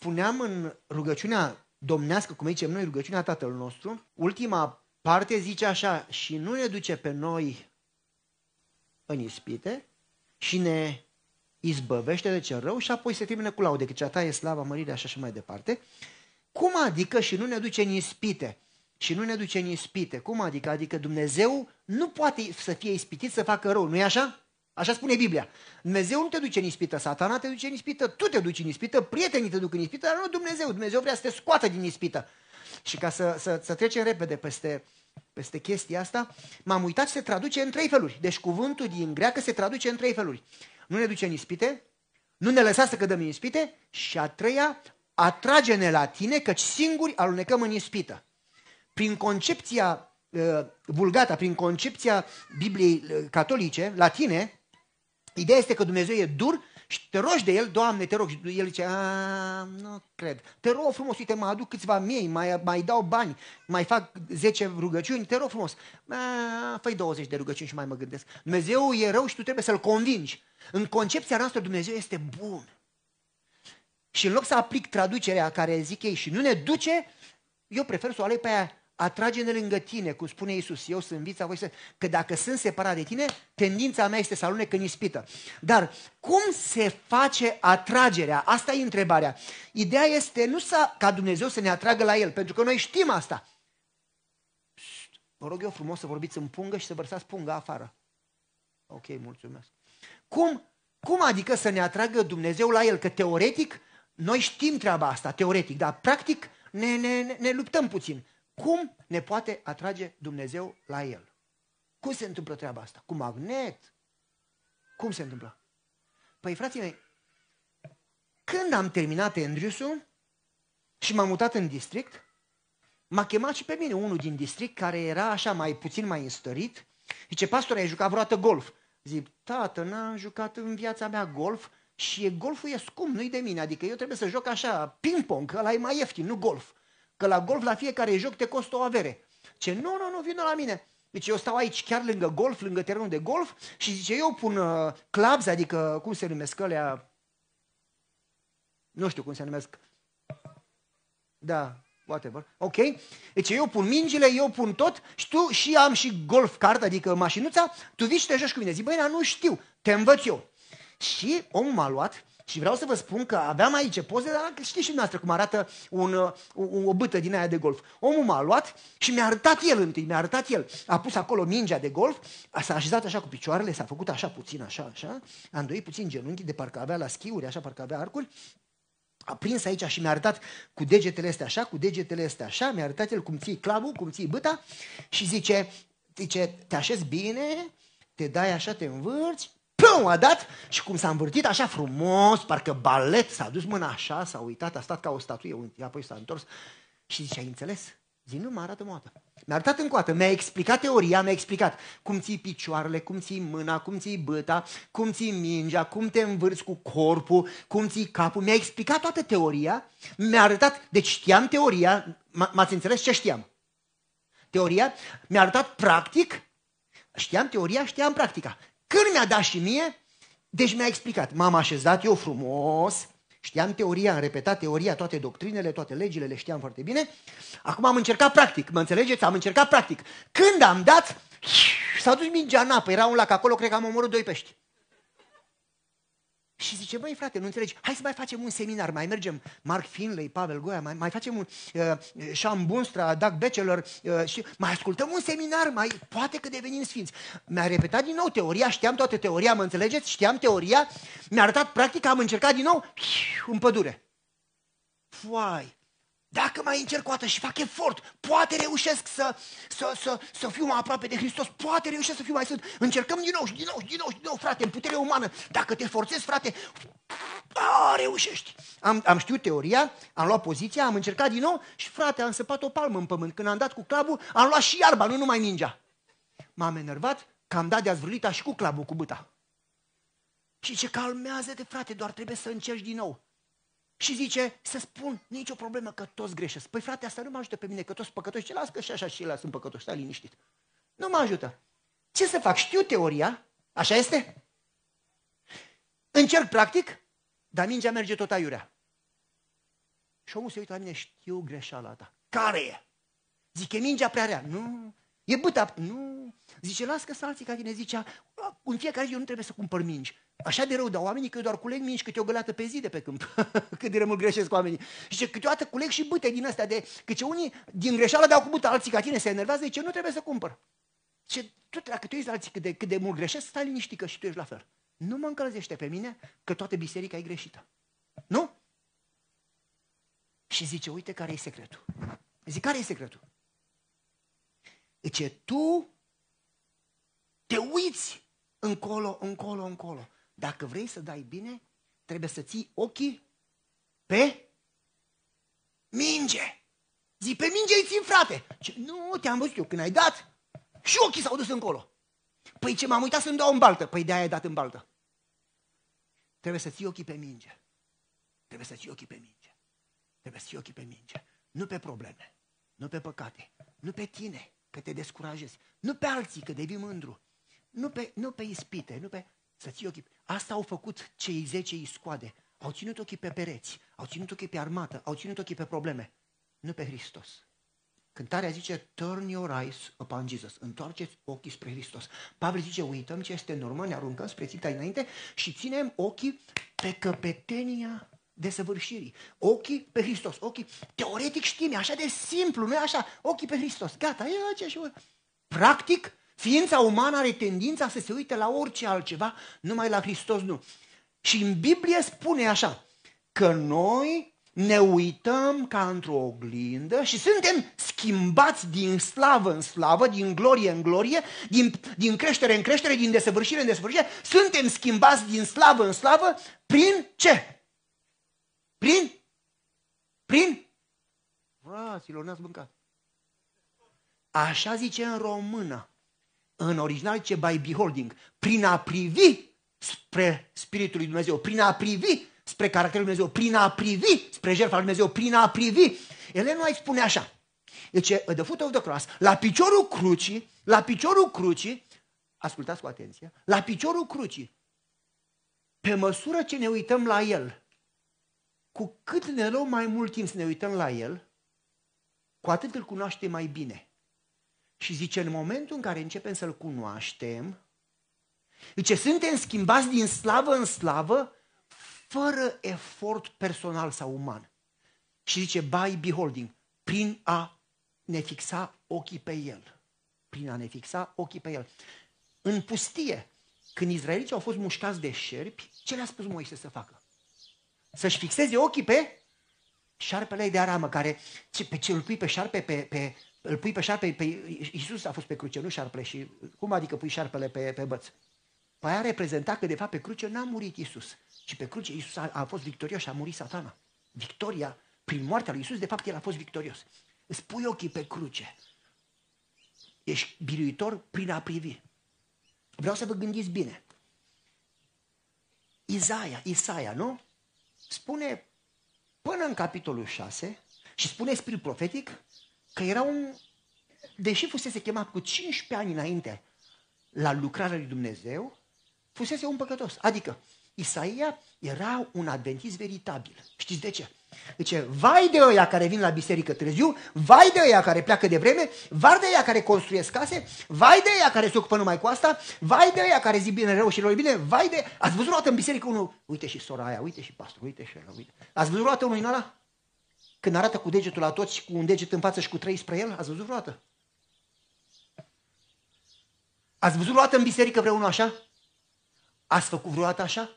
spuneam în rugăciunea domnească, cum zicem noi, rugăciunea Tatăl nostru, ultima parte zice așa, și nu ne duce pe noi în ispite și ne izbăvește de cel rău și apoi se termină cu laude, că cea ta e slava, mărirea și așa mai departe. Cum adică și nu ne duce în ispite? Și nu ne duce în ispite. Cum adică? Adică Dumnezeu nu poate să fie ispitit să facă rău, nu e așa? Așa spune Biblia. Dumnezeu nu te duce în ispită, satana te duce în ispită, tu te duci în ispită, prietenii te duc în ispită, dar nu Dumnezeu. Dumnezeu vrea să te scoată din ispită. Și ca să, să, să trecem repede peste, peste chestia asta, m-am uitat și se traduce în trei feluri. Deci cuvântul din greacă se traduce în trei feluri. Nu ne duce în ispite, nu ne lăsa să cădăm în ispite și a treia, atrage-ne la tine, căci singuri alunecăm în ispită. Prin concepția uh, vulgata, prin concepția Bibliei uh, catolice, latine, Ideea este că Dumnezeu e dur și te rogi de el, Doamne, te rog. Și el zice, a, nu cred. Te rog frumos, uite, mă aduc câțiva miei, mai, mai dau bani, mai fac 10 rugăciuni, te rog frumos. făi 20 de rugăciuni și mai mă gândesc. Dumnezeu e rău și tu trebuie să-l convingi. În concepția noastră Dumnezeu este bun. Și în loc să aplic traducerea care zic ei și nu ne duce, eu prefer să o aleg pe aia atrage-ne lângă tine, cum spune Iisus, eu sunt vița, voi să... Că dacă sunt separat de tine, tendința mea este să alunec în ispită. Dar cum se face atragerea? Asta e întrebarea. Ideea este nu să, ca Dumnezeu să ne atragă la El, pentru că noi știm asta. Vă rog eu frumos să vorbiți în pungă și să vărsați punga afară. Ok, mulțumesc. Cum, cum adică să ne atragă Dumnezeu la El? Că teoretic, noi știm treaba asta, teoretic, dar practic ne, ne, ne, ne luptăm puțin. Cum ne poate atrage Dumnezeu la El? Cum se întâmplă treaba asta? Cu magnet? Cum se întâmplă? Păi, frații mei, când am terminat Andrewsul și m-am mutat în district, m-a chemat și pe mine unul din district care era așa mai puțin mai înstărit. Zice, pastor, ai jucat vreodată golf? Zic, tată, n-am jucat în viața mea golf și golful e scump, nu-i de mine. Adică eu trebuie să joc așa ping-pong, că ăla e mai ieftin, nu golf. Că la golf la fiecare joc te costă o avere. Ce nu, nu, nu, vină la mine. Deci eu stau aici chiar lângă golf, lângă terenul de golf și zice, eu pun uh, clubs, adică cum se numesc alea, nu știu cum se numesc, da, whatever, ok? Deci eu pun mingile, eu pun tot și tu și am și golf card, adică mașinuța, tu vii și te joci cu mine. Zic, băi, nu știu, te învăț eu. Și omul m-a luat și vreau să vă spun că aveam aici poze, dar știți și noastră cum arată un, o, o bâtă din aia de golf. Omul m-a luat și mi-a arătat el întâi, mi-a arătat el. A pus acolo mingea de golf, s-a așezat așa cu picioarele, s-a făcut așa puțin, așa, așa, a îndoit puțin genunchii de parcă avea la schiuri, așa, parcă avea arcuri, a prins aici și mi-a arătat cu degetele astea așa, cu degetele astea așa, mi-a arătat el cum ții clavul, cum ții băta și zice, zice, te așezi bine, te dai așa, te învârți pum, a dat și cum s-a învârtit așa frumos, parcă balet, s-a dus mâna așa, s-a uitat, a stat ca o statuie, apoi s-a întors și zice, ai înțeles? Zi, nu, mă arată moată. Mi-a arătat încă o dată, mi-a explicat teoria, mi-a explicat cum ții picioarele, cum ții mâna, cum ții băta, cum ții mingea, cum te învârți cu corpul, cum ții capul. Mi-a explicat toată teoria, mi-a arătat, deci știam teoria, m-ați înțeles ce știam? Teoria, mi-a arătat practic, știam teoria, știam practica. Când mi-a dat și mie, deci mi-a explicat. M-am așezat eu frumos, știam teoria, am repetat teoria, toate doctrinele, toate legile, le știam foarte bine. Acum am încercat practic, mă înțelegeți? Am încercat practic. Când am dat, s-a dus mingea în apă, era un lac acolo, cred că am omorât doi pești. Și zice, băi frate, nu înțelegi, hai să mai facem un seminar, mai mergem, Mark Finlay, Pavel Goia, mai, mai facem un uh, Sean Bunstra, Doug Batchelor uh, și mai ascultăm un seminar, mai poate că devenim sfinți. Mi-a repetat din nou teoria, știam toată teoria, mă înțelegeți? Știam teoria, mi-a arătat practica, am încercat din nou în pădure. Foai, dacă mai încerc o dată și fac efort, poate reușesc să, să, să, să fiu mai aproape de Hristos, poate reușesc să fiu mai sfânt. Încercăm din nou și din nou și din nou și din nou, frate, în putere umană. Dacă te forțezi, frate, a, reușești. Am, am știut teoria, am luat poziția, am încercat din nou și, frate, am săpat o palmă în pământ. Când am dat cu clavul, am luat și iarba, nu numai mingea. M-am enervat că am dat de azvrulita și cu clavul, cu băta. Și ce calmează-te, frate, doar trebuie să încerci din nou. Și zice, să spun, nicio problemă că toți greșesc. Păi frate, asta nu mă ajută pe mine, că toți păcătoși, ce las că și așa și la sunt păcătoși, stai liniștit. Nu mă ajută. Ce să fac? Știu teoria, așa este? Încerc practic, dar mingea merge tot aiurea. Și omul se uită la mine, știu greșeala ta. Care e? Zice, mingea prea rea. Nu. E băta. Nu. Zice, las că alții ca tine. Zicea, în fiecare zi eu nu trebuie să cumpăr mingi. Așa de rău, dar oamenii că eu doar culeg mingi câte o găleată pe zi de pe câmp. Cât de rămâl greșesc oamenii. Zice, câteodată culeg și bâte din astea de... Că ce unii din greșeală dau cu bâtă, alții ca tine se enervează, zice, nu trebuie să cumpăr. Ce, tu, dacă tu ești la alții cât de, cât de mult greșesc, stai liniștit că și tu ești la fel. Nu mă încălzește pe mine că toată biserica e greșită. Nu? Și zice, uite care e secretul. Zic, care e secretul? Zice, tu te uiți încolo, încolo, încolo. Dacă vrei să dai bine, trebuie să ții ochii pe minge. Zi, pe minge îi țin, frate. Ce, nu, te-am văzut eu când ai dat și ochii s-au dus încolo. Păi ce, m-am uitat să-mi dau în baltă. Păi de-aia ai dat în baltă. Trebuie să ții ochii pe minge. Trebuie să ții ochii pe minge. Trebuie să ții ochii pe minge. Nu pe probleme, nu pe păcate, nu pe tine, că te descurajezi, nu pe alții, că devii mândru, nu pe, nu pe ispite, nu pe... Să ții ochii. Asta au făcut cei zece iscoade. Au ținut ochii pe pereți, au ținut ochii pe armată, au ținut ochii pe probleme, nu pe Hristos. Cântarea zice, turn your eyes upon Jesus. Întoarceți ochii spre Hristos. Pavel zice, uităm ce este normal, ne aruncăm spre ținta înainte și ținem ochii pe căpetenia desăvârșirii. Ochii pe Hristos. Ochii, teoretic știm, e așa de simplu, nu e așa? Ochii pe Hristos. Gata, e aceea și Practic, ființa umană are tendința să se uite la orice altceva, numai la Hristos nu. Și în Biblie spune așa, că noi ne uităm ca într-o oglindă și suntem schimbați din slavă în slavă, din glorie în glorie, din, din creștere în creștere, din desăvârșire în desăvârșire, suntem schimbați din slavă în slavă prin ce? Prin? Prin? Fraților, n-ați mâncat. Așa zice în română. În original ce by beholding. Prin a privi spre Spiritul lui Dumnezeu, prin a privi spre caracterul lui Dumnezeu, prin a privi spre jertfa lui Dumnezeu, prin a privi. Elena îi spune așa. Deci, at the foot of the cross, la piciorul crucii, la piciorul crucii, ascultați cu atenție, la piciorul crucii, pe măsură ce ne uităm la el, cu cât ne luăm mai mult timp să ne uităm la el, cu atât îl cunoaștem mai bine. Și zice, în momentul în care începem să-l cunoaștem, zice, suntem schimbați din slavă în slavă, fără efort personal sau uman. Și zice, by beholding, prin a ne fixa ochii pe el. Prin a ne fixa ochii pe el. În pustie, când izraeliții au fost mușcați de șerpi, ce le-a spus Moise să facă? Să-și fixeze ochii pe șarpele de aramă, care, ce, pe ce îl pui pe șarpe, pe, pe, îl pui pe șarpe, pe, Iisus a fost pe cruce, nu șarpele, și cum adică pui șarpele pe, pe băț? Păi a reprezentat că de fapt pe cruce n-a murit Iisus, ci pe cruce Iisus a, a fost victorios și a murit satana. Victoria, prin moartea lui Iisus, de fapt el a fost victorios. Îți pui ochii pe cruce. Ești biruitor prin a privi. Vreau să vă gândiți bine. Izaia, Isaia, nu? Spune până în capitolul 6 și spune spirit profetic că era un, deși fusese chemat cu 15 ani înainte la lucrarea lui Dumnezeu, fusese un păcătos. Adică Isaia era un adventist veritabil. Știți de ce? Zice, vai de ăia care vin la biserică târziu, vai de ăia care pleacă de vreme, vai de ăia care construiesc case, vai de ăia care se ocupă numai cu asta, vai de ăia care zic bine rău și rău bine, vai de... Ați văzut o în biserică unul, uite și sora aia, uite și pastor, uite și ăla, uite. Ați văzut o unul în ăla? Când arată cu degetul la toți, cu un deget în față și cu trei spre el, ați văzut vreodată? Ați văzut vreodată în biserică vreunul așa? Ați făcut vreodată așa?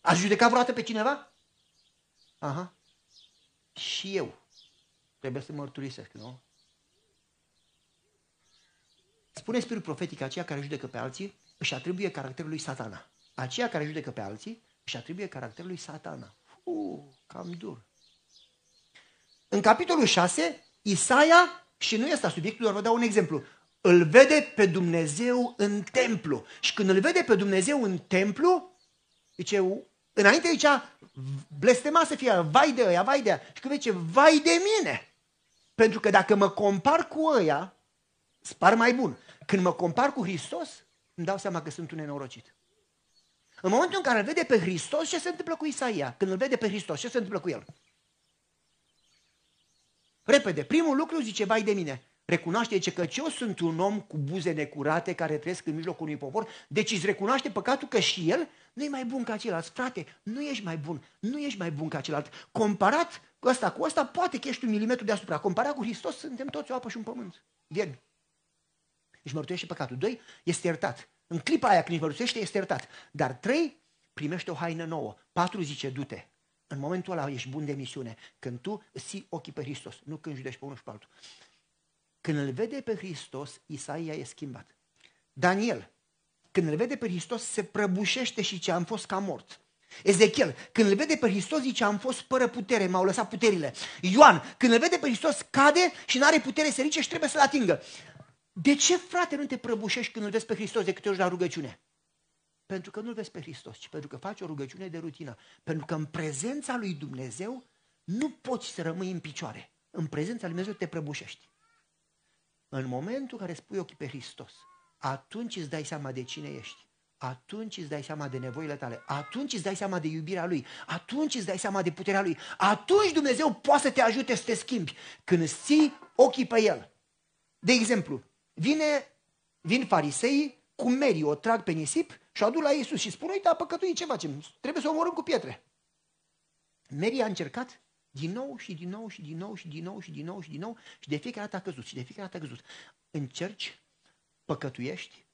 Ați judecat vreodată pe cineva? Aha. Și eu. Trebuie să mărturisesc, nu? Spune spiritul profetic, aceea care judecă pe alții își atribuie caracterul lui satana. Aceea care judecă pe alții își atribuie caracterul lui satana. Uh, cam dur. În capitolul 6, Isaia, și nu este subiectul, doar vă dau un exemplu, îl vede pe Dumnezeu în templu. Și când îl vede pe Dumnezeu în templu, zice, înainte zicea, blestema să fie, vai de ăia, vai de ăia. Și când zice, vai de mine. Pentru că dacă mă compar cu ăia, spar mai bun. Când mă compar cu Hristos, îmi dau seama că sunt un nenorocit. În momentul în care îl vede pe Hristos, ce se întâmplă cu Isaia? Când îl vede pe Hristos, ce se întâmplă cu el? Repede, primul lucru zice, vai de mine, recunoaște ce că eu sunt un om cu buze necurate care trăiesc în mijlocul unui popor, deci îți recunoaște păcatul că și el nu e mai bun ca ceilalți. Frate, nu ești mai bun, nu ești mai bun ca celălalt. Comparat cu ăsta, cu ăsta, poate că ești un milimetru deasupra. Comparat cu Hristos, suntem toți o apă și un pământ. Vierni. Deci mărtuiește păcatul. Doi, este iertat. În clipa aia când își mărtuiește, este iertat. Dar trei, primește o haină nouă. Patru zice, du-te. În momentul ăla ești bun de misiune. Când tu îți ochii pe Hristos, nu când judești pe unul și pe altul. Când îl vede pe Hristos, Isaia e schimbat. Daniel, când îl vede pe Hristos, se prăbușește și ce am fost ca mort. Ezechiel, când îl vede pe Hristos, zice, am fost fără putere, m-au lăsat puterile. Ioan, când îl vede pe Hristos, cade și nu are putere să ridice și trebuie să-l atingă. De ce, frate, nu te prăbușești când îl vezi pe Hristos de câte ori la rugăciune? Pentru că nu-L vezi pe Hristos, ci pentru că faci o rugăciune de rutină. Pentru că în prezența lui Dumnezeu nu poți să rămâi în picioare. În prezența lui Dumnezeu te prăbușești. În momentul în care spui ochii pe Hristos, atunci îți dai seama de cine ești. Atunci îți dai seama de nevoile tale, atunci îți dai seama de iubirea Lui, atunci îți dai seama de puterea Lui, atunci Dumnezeu poate să te ajute să te schimbi când îți ții ochii pe El. De exemplu, vine, vin farisei cu Mary, o trag pe nisip și o aduc la Iisus și spun, uite, a păcătuit, ce facem? Trebuie să o omorâm cu pietre. Mary a încercat din nou și din nou și din nou și din nou și din nou și din nou și de fiecare dată a căzut și de fiecare dată a căzut. Încerci, păcătuiești,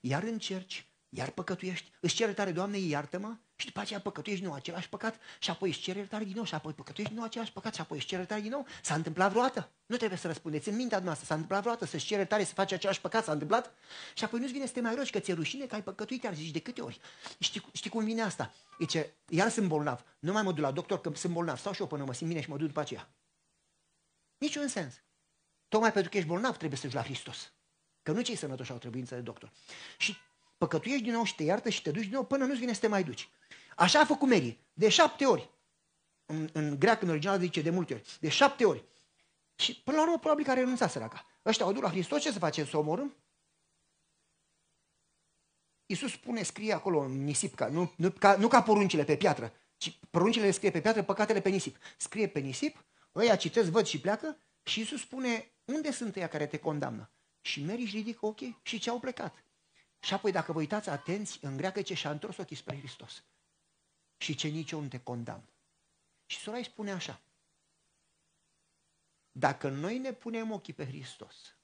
iar încerci, iar păcătuiești, îți cere tare, Doamne, iartă-mă, și după aceea păcătuiești din nou același păcat și apoi îți cere iertare din nou și apoi păcătuiești din nou același păcat și apoi îți cere iertare din nou. S-a întâmplat vreodată? Nu trebuie să răspundeți în mintea noastră. S-a întâmplat vreodată să-ți cere iertare să faci același păcat? S-a întâmplat? Și apoi nu-ți vine să te mai rogi că ți-e rușine că ai păcătuit, iar zici de câte ori. Știi, știi cum vine asta? Zice, iar sunt bolnav. Nu mai mă duc la doctor că sunt bolnav. Stau și eu până mă simt bine și mă duc după aceea. Niciun sens. Tocmai pentru că ești bolnav trebuie să-și la Hristos. Că nu cei sănătoși au trebuință de doctor. Și păcătuiești din nou și te iartă și te duci din nou până nu-ți vine să te mai duci. Așa a făcut Mary, de șapte ori. În, în greacă, în original, zice de multe ori. De șapte ori. Și până la urmă, probabil că a renunțat săraca. Ăștia au dus la Hristos, ce să facem? Să omorâm? Iisus spune, scrie acolo în nisip, ca, nu, nu, ca, nu ca poruncile pe piatră, ci poruncile le scrie pe piatră, păcatele pe nisip. Scrie pe nisip, ăia citesc, văd și pleacă și Iisus spune, unde sunt ăia care te condamnă? Și Mary își ridică ochii și ce au plecat. Și apoi, dacă vă uitați atenți, în greacă ce și-a întors ochii spre Hristos și ce nici eu nu te condamn. Și sora îi spune așa, dacă noi ne punem ochii pe Hristos,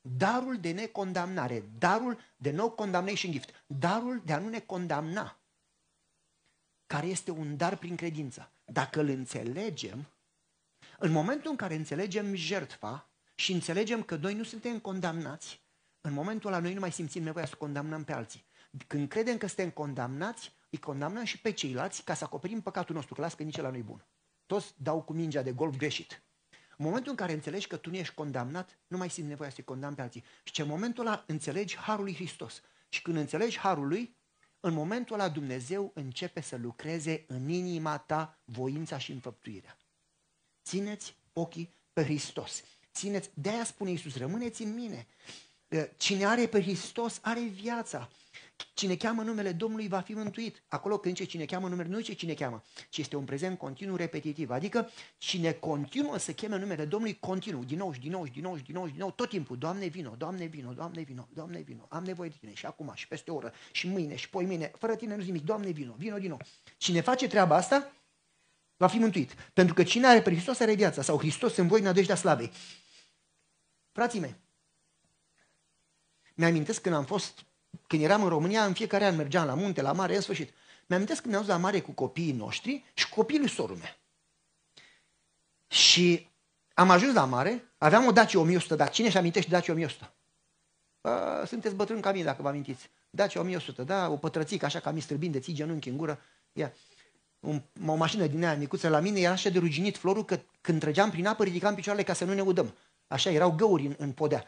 darul de necondamnare, darul de no condemnation gift, darul de a nu ne condamna, care este un dar prin credință, dacă îl înțelegem, în momentul în care înțelegem jertfa și înțelegem că noi nu suntem condamnați, în momentul ăla noi nu mai simțim nevoia să condamnăm pe alții. Când credem că suntem condamnați, îi condamnăm și pe ceilalți ca să acoperim păcatul nostru, că las că nici ăla nu-i bun. Toți dau cu mingea de golf greșit. În momentul în care înțelegi că tu nu ești condamnat, nu mai simți nevoia să-i condamn pe alții. Și ce în momentul ăla înțelegi Harul lui Hristos. Și când înțelegi Harul lui, în momentul ăla Dumnezeu începe să lucreze în inima ta voința și înfăptuirea. Țineți ochii pe Hristos. Țineți, de-aia spune Iisus, rămâneți în mine. Cine are pe Hristos are viața. Cine cheamă numele Domnului va fi mântuit. Acolo când zice cine cheamă numele, nu zice cine cheamă, ci este un prezent continuu repetitiv. Adică cine continuă să cheme numele Domnului, continuu, din nou și din nou și din nou și din nou și din nou, tot timpul, Doamne vino, Doamne vino, Doamne vino, Doamne vino, am nevoie de tine și acum și peste o oră și mâine și poi mâine, fără tine nu nimic, Doamne vino, vino din nou. Cine face treaba asta, va fi mântuit. Pentru că cine are pe Hristos are viața sau Hristos în voi nădejdea slavei. Frații mei, mi-amintesc când am fost când eram în România, în fiecare an mergeam la munte, la mare, în sfârșit. Mi-amintesc când ne-am la mare cu copiii noștri și cu copiii lui sorul meu. Și am ajuns la mare, aveam o Dacia 1100, dar cine și amintește Dacia 1100? A, sunteți bătrâni ca mine, dacă vă amintiți. Dacia 1100, da, o pătrățică așa ca mi strâmbind de ții genunchi în gură. Ia. Un, o mașină din aia micuță la mine era așa de ruginit florul că când trăgeam prin apă ridicam picioarele ca să nu ne udăm. Așa, erau găuri în, în podea.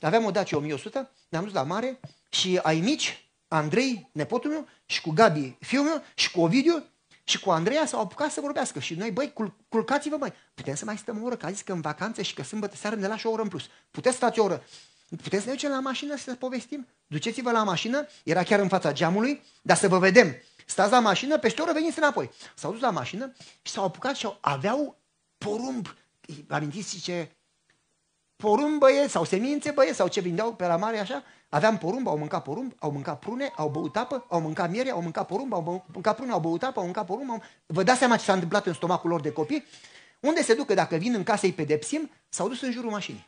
Aveam o Dacia 1100, ne-am dus la mare și ai mici, Andrei, nepotul meu, și cu Gabi, fiul meu, și cu Ovidiu, și cu Andreea s-au apucat să vorbească. Și noi, băi, cul- culcați-vă, mai. Putem să mai stăm o oră, că a zis că în vacanță și că sâmbătă seară ne lași o oră în plus. Puteți stați o oră. Puteți să ne ducem la mașină să povestim? Duceți-vă la mașină, era chiar în fața geamului, dar să vă vedem. Stați la mașină, peste o oră veniți înapoi. S-au dus la mașină și s-au apucat și aveau porumb amintiți ce porumb băieți sau semințe băieți sau ce vindeau pe la mare așa, aveam porumb, au mâncat porumb, au mâncat prune, au băut apă, au mâncat miere, au mâncat porumb, au mâncat prune, au băut apă, au mâncat porumb. Au... Vă dați seama ce s-a întâmplat în stomacul lor de copii? Unde se ducă dacă vin în casă îi pedepsim? S-au dus în jurul mașinii.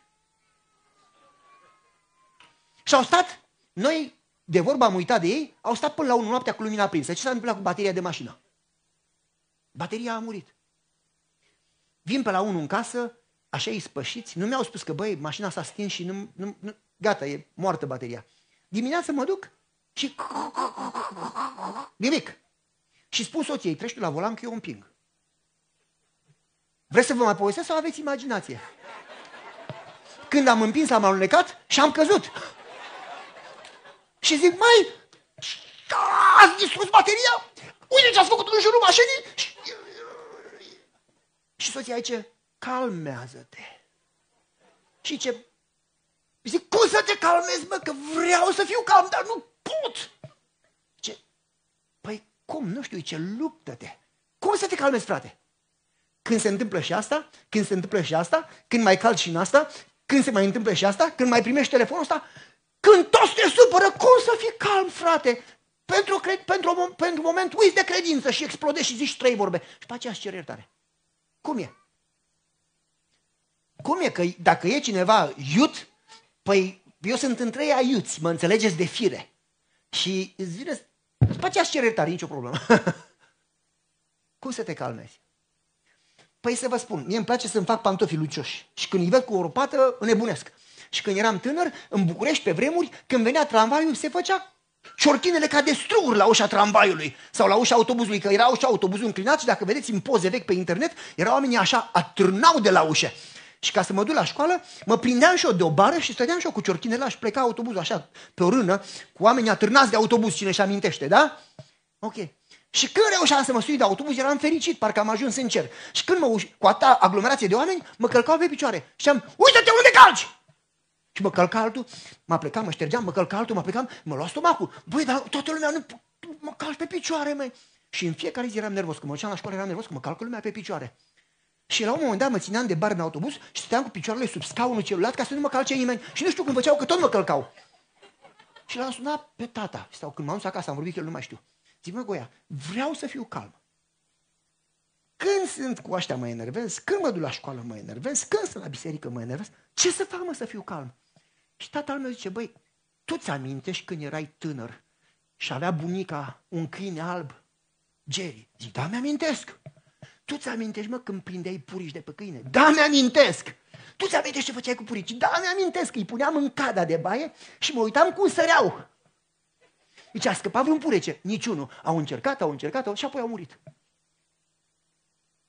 Și au stat, noi, de vorba am uitat de ei, au stat până la 1 noaptea cu lumina aprinsă. Ce s-a întâmplat cu bateria de mașină? Bateria a murit. Vin pe la unul în casă, așa îi spășiți, nu mi-au spus că, băi, mașina s-a stins și nu, nu, nu, gata, e moartă bateria. Dimineața mă duc și nimic. Și spun soției, treci tu la volan că eu împing. Vreți să vă mai povestesc sau aveți imaginație? Când am împins, am alunecat și am căzut. Și zic, mai, ați distrus bateria? Uite ce ați făcut în jurul mașinii? Și, și soția aici, calmează-te. Și ce? Zic, cum să te calmezi, mă, că vreau să fiu calm, dar nu pot. Ce? Păi cum, nu știu, ce, luptă-te. Cum să te calmezi, frate? Când se întâmplă și asta, când se întâmplă și asta, când mai calci și în asta, când se mai întâmplă și asta, când mai primești telefonul ăsta, când toți te supără, cum să fii calm, frate? Pentru, cred, pentru, pentru moment uiți de credință și explodezi și zici trei vorbe. Și pe aceea îți cer iertare. Cum e? Cum e că dacă e cineva iut, păi eu sunt între ei aiuți, mă înțelegeți de fire. Și îți vine, după aceea îți cer iertare, nicio problemă. Cum să te calmezi? Păi să vă spun, mie îmi place să-mi fac pantofii lucioși. Și când îi văd cu o ropată, înnebunesc. Și când eram tânăr, în București, pe vremuri, când venea tramvaiul, se făcea ciorchinele ca de struguri la ușa tramvaiului sau la ușa autobuzului, că era ușa autobuzului înclinat și dacă vedeți în poze vechi pe internet, erau oamenii așa, atârnau de la ușă. Și ca să mă duc la școală, mă prindeam și eu de o bară și stăteam și eu cu ciorchinele la și pleca autobuzul așa, pe o rână, cu oamenii atârnați de autobuz, cine și amintește, da? Ok. Și când reușeam să mă sui de autobuz, eram fericit, parcă am ajuns în cer. Și când mă uși, cu atâta aglomerație de oameni, mă călcau pe picioare. Și am, uite-te unde calci! Și mă călca altul, mă plecam, mă ștergeam, mă călca altul, mă plecam, mă lua stomacul. Băi, dar toată lumea nu, mă calci pe picioare, măi. Și în fiecare zi eram nervos, când mă duceam la școală eram nervos, că mă calcă lumea pe picioare. Și la un moment dat mă țineam de bar în autobuz și stăteam cu picioarele sub scaunul celulat ca să nu mă calce nimeni. Și nu știu cum făceau, că tot mă călcau. Și l-am sunat pe tata. Sau când m-am dus acasă, am vorbit cu el, nu mai știu. Zic, mă, Goia, vreau să fiu calm. Când sunt cu ăștia mă enervez, când mă duc la școală mă enervez, când sunt la biserică mă enervez, ce să fac mă să fiu calm? Și tatăl meu zice, băi, tu ți amintești când erai tânăr și avea bunica un câine alb, Jerry? Zic, da, mi-amintesc. Tu ți amintești, mă, când prindeai purici de pe câine? Da, mi-amintesc. Tu ți amintești ce făceai cu purici? Da, mi-amintesc. Îi puneam în cada de baie și mă uitam cum săreau. Deci a scăpat vreun purece. Niciunul. Au încercat, au încercat, au... și apoi au murit.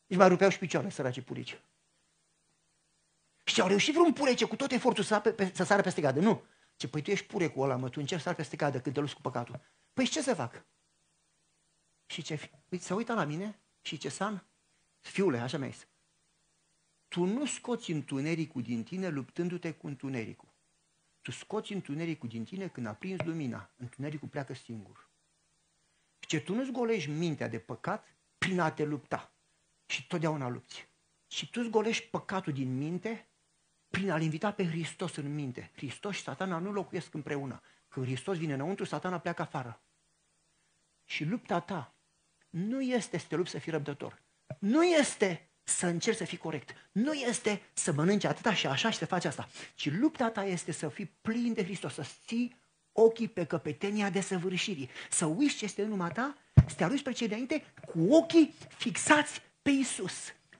Deci mai rupeau și picioarele, săraci purici. Și au reușit vreun purece cu tot efortul să, pe, pe, să sară peste cadă. Nu. Ce, păi tu ești pure cu ăla, mă, tu încerci să sar peste cadă când te luți cu păcatul. Păi ce să fac? Și ce? Păi se uită la mine și ce san? Fiule, așa mi-a zis. Tu nu scoți întunericul din tine luptându-te cu întunericul. Tu scoți întunericul din tine când aprinzi lumina. Întunericul pleacă singur. Ce tu nu-ți golești mintea de păcat prin a te lupta. Și totdeauna lupți. Și tu îți golești păcatul din minte prin a-L invita pe Hristos în minte. Hristos și satana nu locuiesc împreună. Când Hristos vine înăuntru, satana pleacă afară. Și lupta ta nu este să te lupți să fii răbdător. Nu este să încerci să fii corect. Nu este să mănânci atâta și așa și să faci asta. Ci lupta ta este să fii plin de Hristos, să ții ochii pe căpetenia de săvârșirii. Să uiți ce este în urma ta, să te arunci pe cei înainte cu ochii fixați pe Isus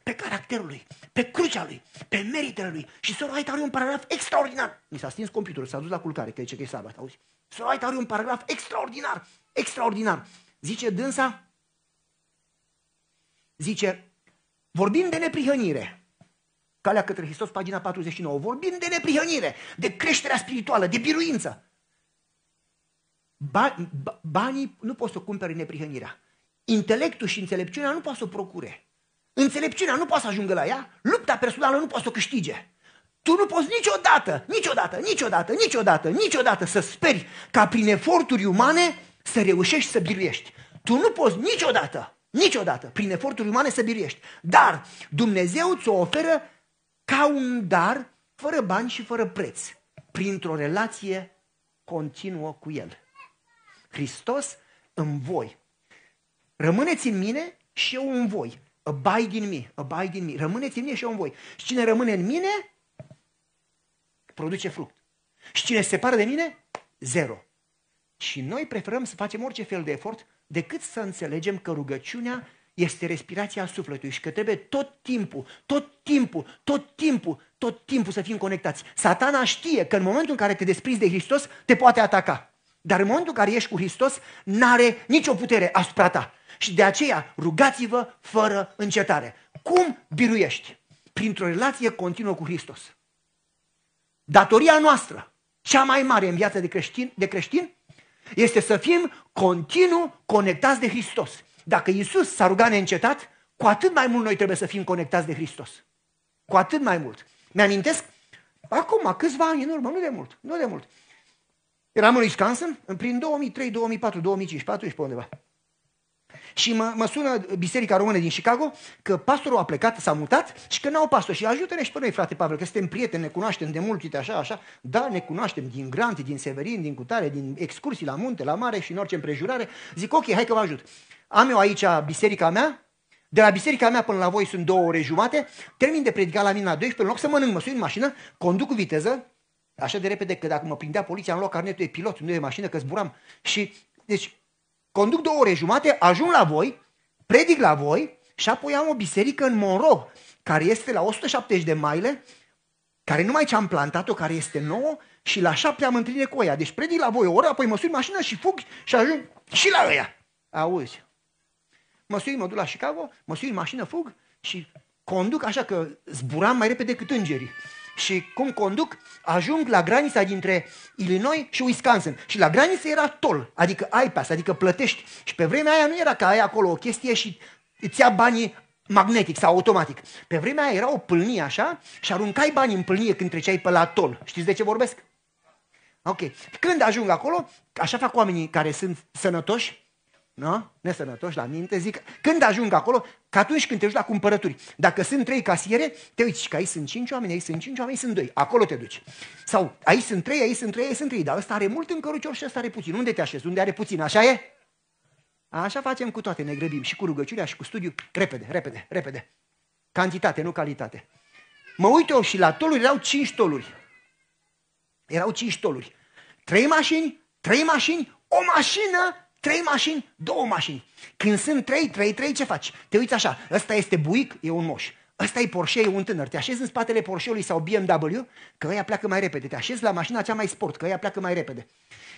pe caracterul lui, pe crucea lui, pe meritele lui. Și Sora White are un paragraf extraordinar. Mi s-a stins computerul, s-a dus la culcare, că zice că e sabat, auzi? Sora White are un paragraf extraordinar, extraordinar. Zice dânsa, zice, vorbim de neprihănire. Calea către Hristos, pagina 49. Vorbim de neprihănire, de creșterea spirituală, de biruință. Ba, ba, banii nu pot să cumpere neprihănirea. Intelectul și înțelepciunea nu pot să o procure. Înțelepciunea nu poate să ajungă la ea, lupta personală nu poate să o câștige. Tu nu poți niciodată, niciodată, niciodată, niciodată, niciodată să speri ca prin eforturi umane să reușești să biruiești. Tu nu poți niciodată, niciodată, prin eforturi umane să biruiești. Dar Dumnezeu ți-o oferă ca un dar, fără bani și fără preț, printr-o relație continuă cu El. Hristos în voi. Rămâneți în mine și eu în voi. Abide in me, abide in me. Rămâneți în mine și eu în voi. Și cine rămâne în mine, produce fruct. Și cine se separă de mine, zero. Și noi preferăm să facem orice fel de efort decât să înțelegem că rugăciunea este respirația sufletului și că trebuie tot timpul, tot timpul, tot timpul, tot timpul să fim conectați. Satana știe că în momentul în care te desprinzi de Hristos, te poate ataca. Dar în momentul în care ești cu Hristos, n-are nicio putere asupra ta. Și de aceea rugați-vă fără încetare. Cum biruiești? Printr-o relație continuă cu Hristos. Datoria noastră, cea mai mare în viața de creștin, de creștin este să fim continuu conectați de Hristos. Dacă Isus s-a rugat neîncetat, cu atât mai mult noi trebuie să fim conectați de Hristos. Cu atât mai mult. Mi-amintesc, acum, câțiva ani în urmă, nu de mult, nu de mult. Eram în Wisconsin, prin 2003, 2004, 2005, 2014 pe undeva. Și mă, mă sună Biserica Română din Chicago că pastorul a plecat, s-a mutat și că n-au pastor. Și ajută-ne și pe noi, frate Pavel, că suntem prieteni, ne cunoaștem de mult, uite așa, așa. Da, ne cunoaștem din Granti, din Severin, din Cutare, din excursii la munte, la mare și în orice împrejurare. Zic, ok, hai că vă ajut. Am eu aici biserica mea, de la biserica mea până la voi sunt două ore jumate, termin de predicat la mine la 12, în loc să mănânc, mă sui în mașină, conduc cu viteză, așa de repede că dacă mă prindea poliția, am luat carnetul de pilot, nu de mașină, că zburam. Și, deci, conduc două ore jumate, ajung la voi, predic la voi și apoi am o biserică în Monroe, care este la 170 de maile, care numai ce am plantat-o, care este nouă, și la șapte am întâlnire cu ea. Deci predic la voi o oră, apoi mă sui mașină și fug și ajung și la ăia. Auzi? Mă sui, mă duc la Chicago, mă sui în mașină, fug și conduc așa că zburam mai repede decât îngerii. Și cum conduc, ajung la granița dintre Illinois și Wisconsin. Și la graniță era toll, adică iPass, adică plătești. Și pe vremea aia nu era ca ai acolo o chestie și îți ia banii magnetic sau automatic. Pe vremea aia era o pâlnie așa și aruncai banii în pâlnie când treceai pe la tol. Știți de ce vorbesc? Ok. Când ajung acolo, așa fac oamenii care sunt sănătoși, nu? nesănătoși la minte, zic, când ajung acolo, că atunci când te duci la cumpărături, dacă sunt trei casiere, te uiți că aici sunt cinci oameni, aici sunt cinci oameni, aici sunt doi, acolo te duci. Sau aici sunt trei, aici sunt trei, aici sunt trei, dar ăsta are mult în cărucior și ăsta are puțin. Unde te așezi? Unde are puțin? Așa e? Așa facem cu toate, ne grăbim și cu rugăciunea și cu studiu, repede, repede, repede. Cantitate, nu calitate. Mă uit eu și la toluri erau cinci toluri. Erau cinci toluri. Trei mașini, trei mașini, o mașină Trei mașini, două mașini. Când sunt trei, trei, trei, ce faci? Te uiți așa, ăsta este buic, e un moș. Ăsta e Porsche, e un tânăr. Te așezi în spatele Porsche-ului sau BMW, că ăia pleacă mai repede. Te așezi la mașina cea mai sport, că ăia pleacă mai repede.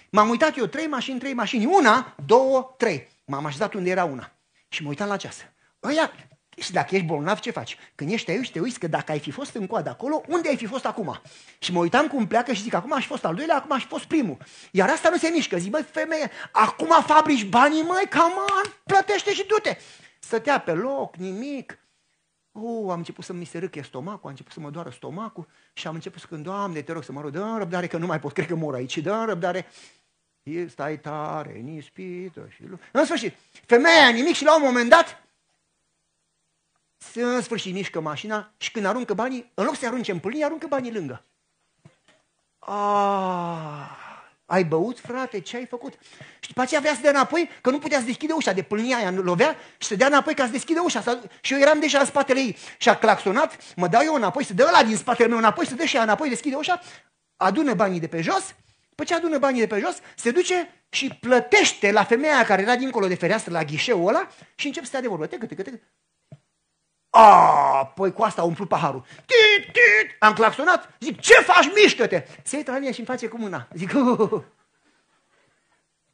M-am uitat eu, trei mașini, trei mașini. Una, două, trei. M-am așezat unde era una. Și mă uitam la ceas. Ăia și dacă ești bolnav, ce faci? Când ești aici, te uiți că dacă ai fi fost în coadă acolo, unde ai fi fost acum? Și mă uitam cum pleacă și zic, acum aș fost al doilea, acum aș fost primul. Iar asta nu se mișcă. Zic, băi, femeie, acum fabrici banii, măi, cam plătește și du-te. Stătea pe loc, nimic. Oh, am început să mi se râche stomacul, am început să mă doară stomacul și am început să când, Doamne, te rog să mă rog, dă răbdare că nu mai pot, cred că mor aici, dă răbdare. Stai tare, în ispită și... În sfârșit, femeia nimic și la un moment dat în sfârșit mișcă mașina și când aruncă banii, în loc să arunce în pâlnie, aruncă banii lângă. Ah, ai băut, frate? Ce ai făcut? Și după aceea vrea să dea înapoi, că nu putea să deschide ușa, de pâlnia aia lovea și să dea înapoi ca să deschide ușa. Și eu eram deja în spatele ei și a claxonat, mă dau eu înapoi, să dă ăla din spatele meu înapoi, să dă și ea înapoi, deschide ușa, adună banii de pe jos, după ce adună banii de pe jos, se duce și plătește la femeia care era dincolo de fereastră, la ghișeul ăla, și încep să stea de vorbă. Tecă, tecă, tecă. A, păi cu asta a umplut paharul. Tit, tit, am claxonat, zic, ce faci, mișcă-te! Se uită la mine și îmi face cu mâna. Zic, uh,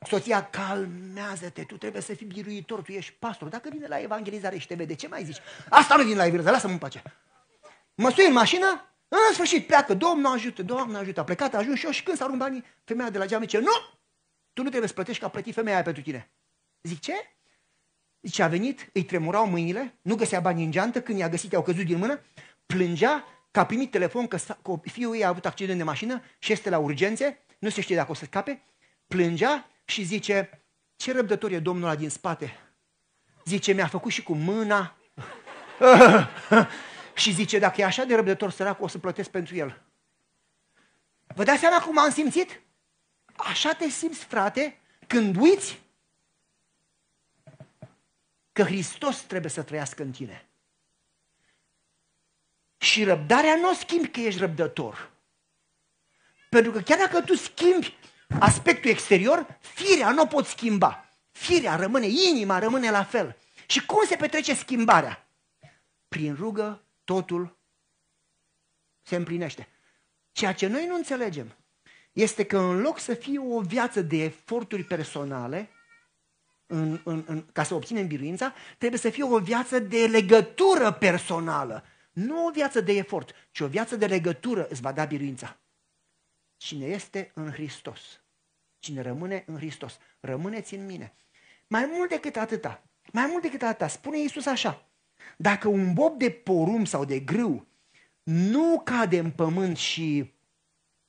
Soția, calmează-te, tu trebuie să fii biruitor, tu ești pastor. Dacă vine la evangelizare și te vede, ce mai zici? Asta nu vine la evangelizare, lasă-mă în pace. Mă sui în mașină, în sfârșit pleacă, Domnul ajută, Domnul ajută. A plecat, a ajuns și eu și când s-a banii, femeia de la geam zice, nu, tu nu trebuie să plătești că a plătit femeia aia pentru tine. Zic, ce? Zice, a venit, îi tremurau mâinile, nu găsea bani în geantă, când i-a găsit, i-au căzut din mână, plângea că a primit telefon că, că fiul ei a avut accident de mașină și este la urgențe, nu se știe dacă o să scape, plângea și zice, ce răbdător e domnul ăla din spate? Zice, mi-a făcut și cu mâna. Și zice, dacă e așa de răbdător sărac, o să plătesc pentru el. Vă dați seama cum am simțit? Așa te simți, frate, când uiți că Hristos trebuie să trăiască în tine. Și răbdarea nu o schimbi că ești răbdător. Pentru că chiar dacă tu schimbi aspectul exterior, firea nu o poți schimba. Firea rămâne, inima rămâne la fel. Și cum se petrece schimbarea? Prin rugă totul se împlinește. Ceea ce noi nu înțelegem este că în loc să fie o viață de eforturi personale, în, în, în, ca să obținem biruința, trebuie să fie o viață de legătură personală. Nu o viață de efort, ci o viață de legătură îți va da biruința. Cine este în Hristos, cine rămâne în Hristos, rămâneți în mine. Mai mult decât atâta, mai mult decât atâta, spune Iisus așa, dacă un bob de porum sau de grâu nu cade în pământ și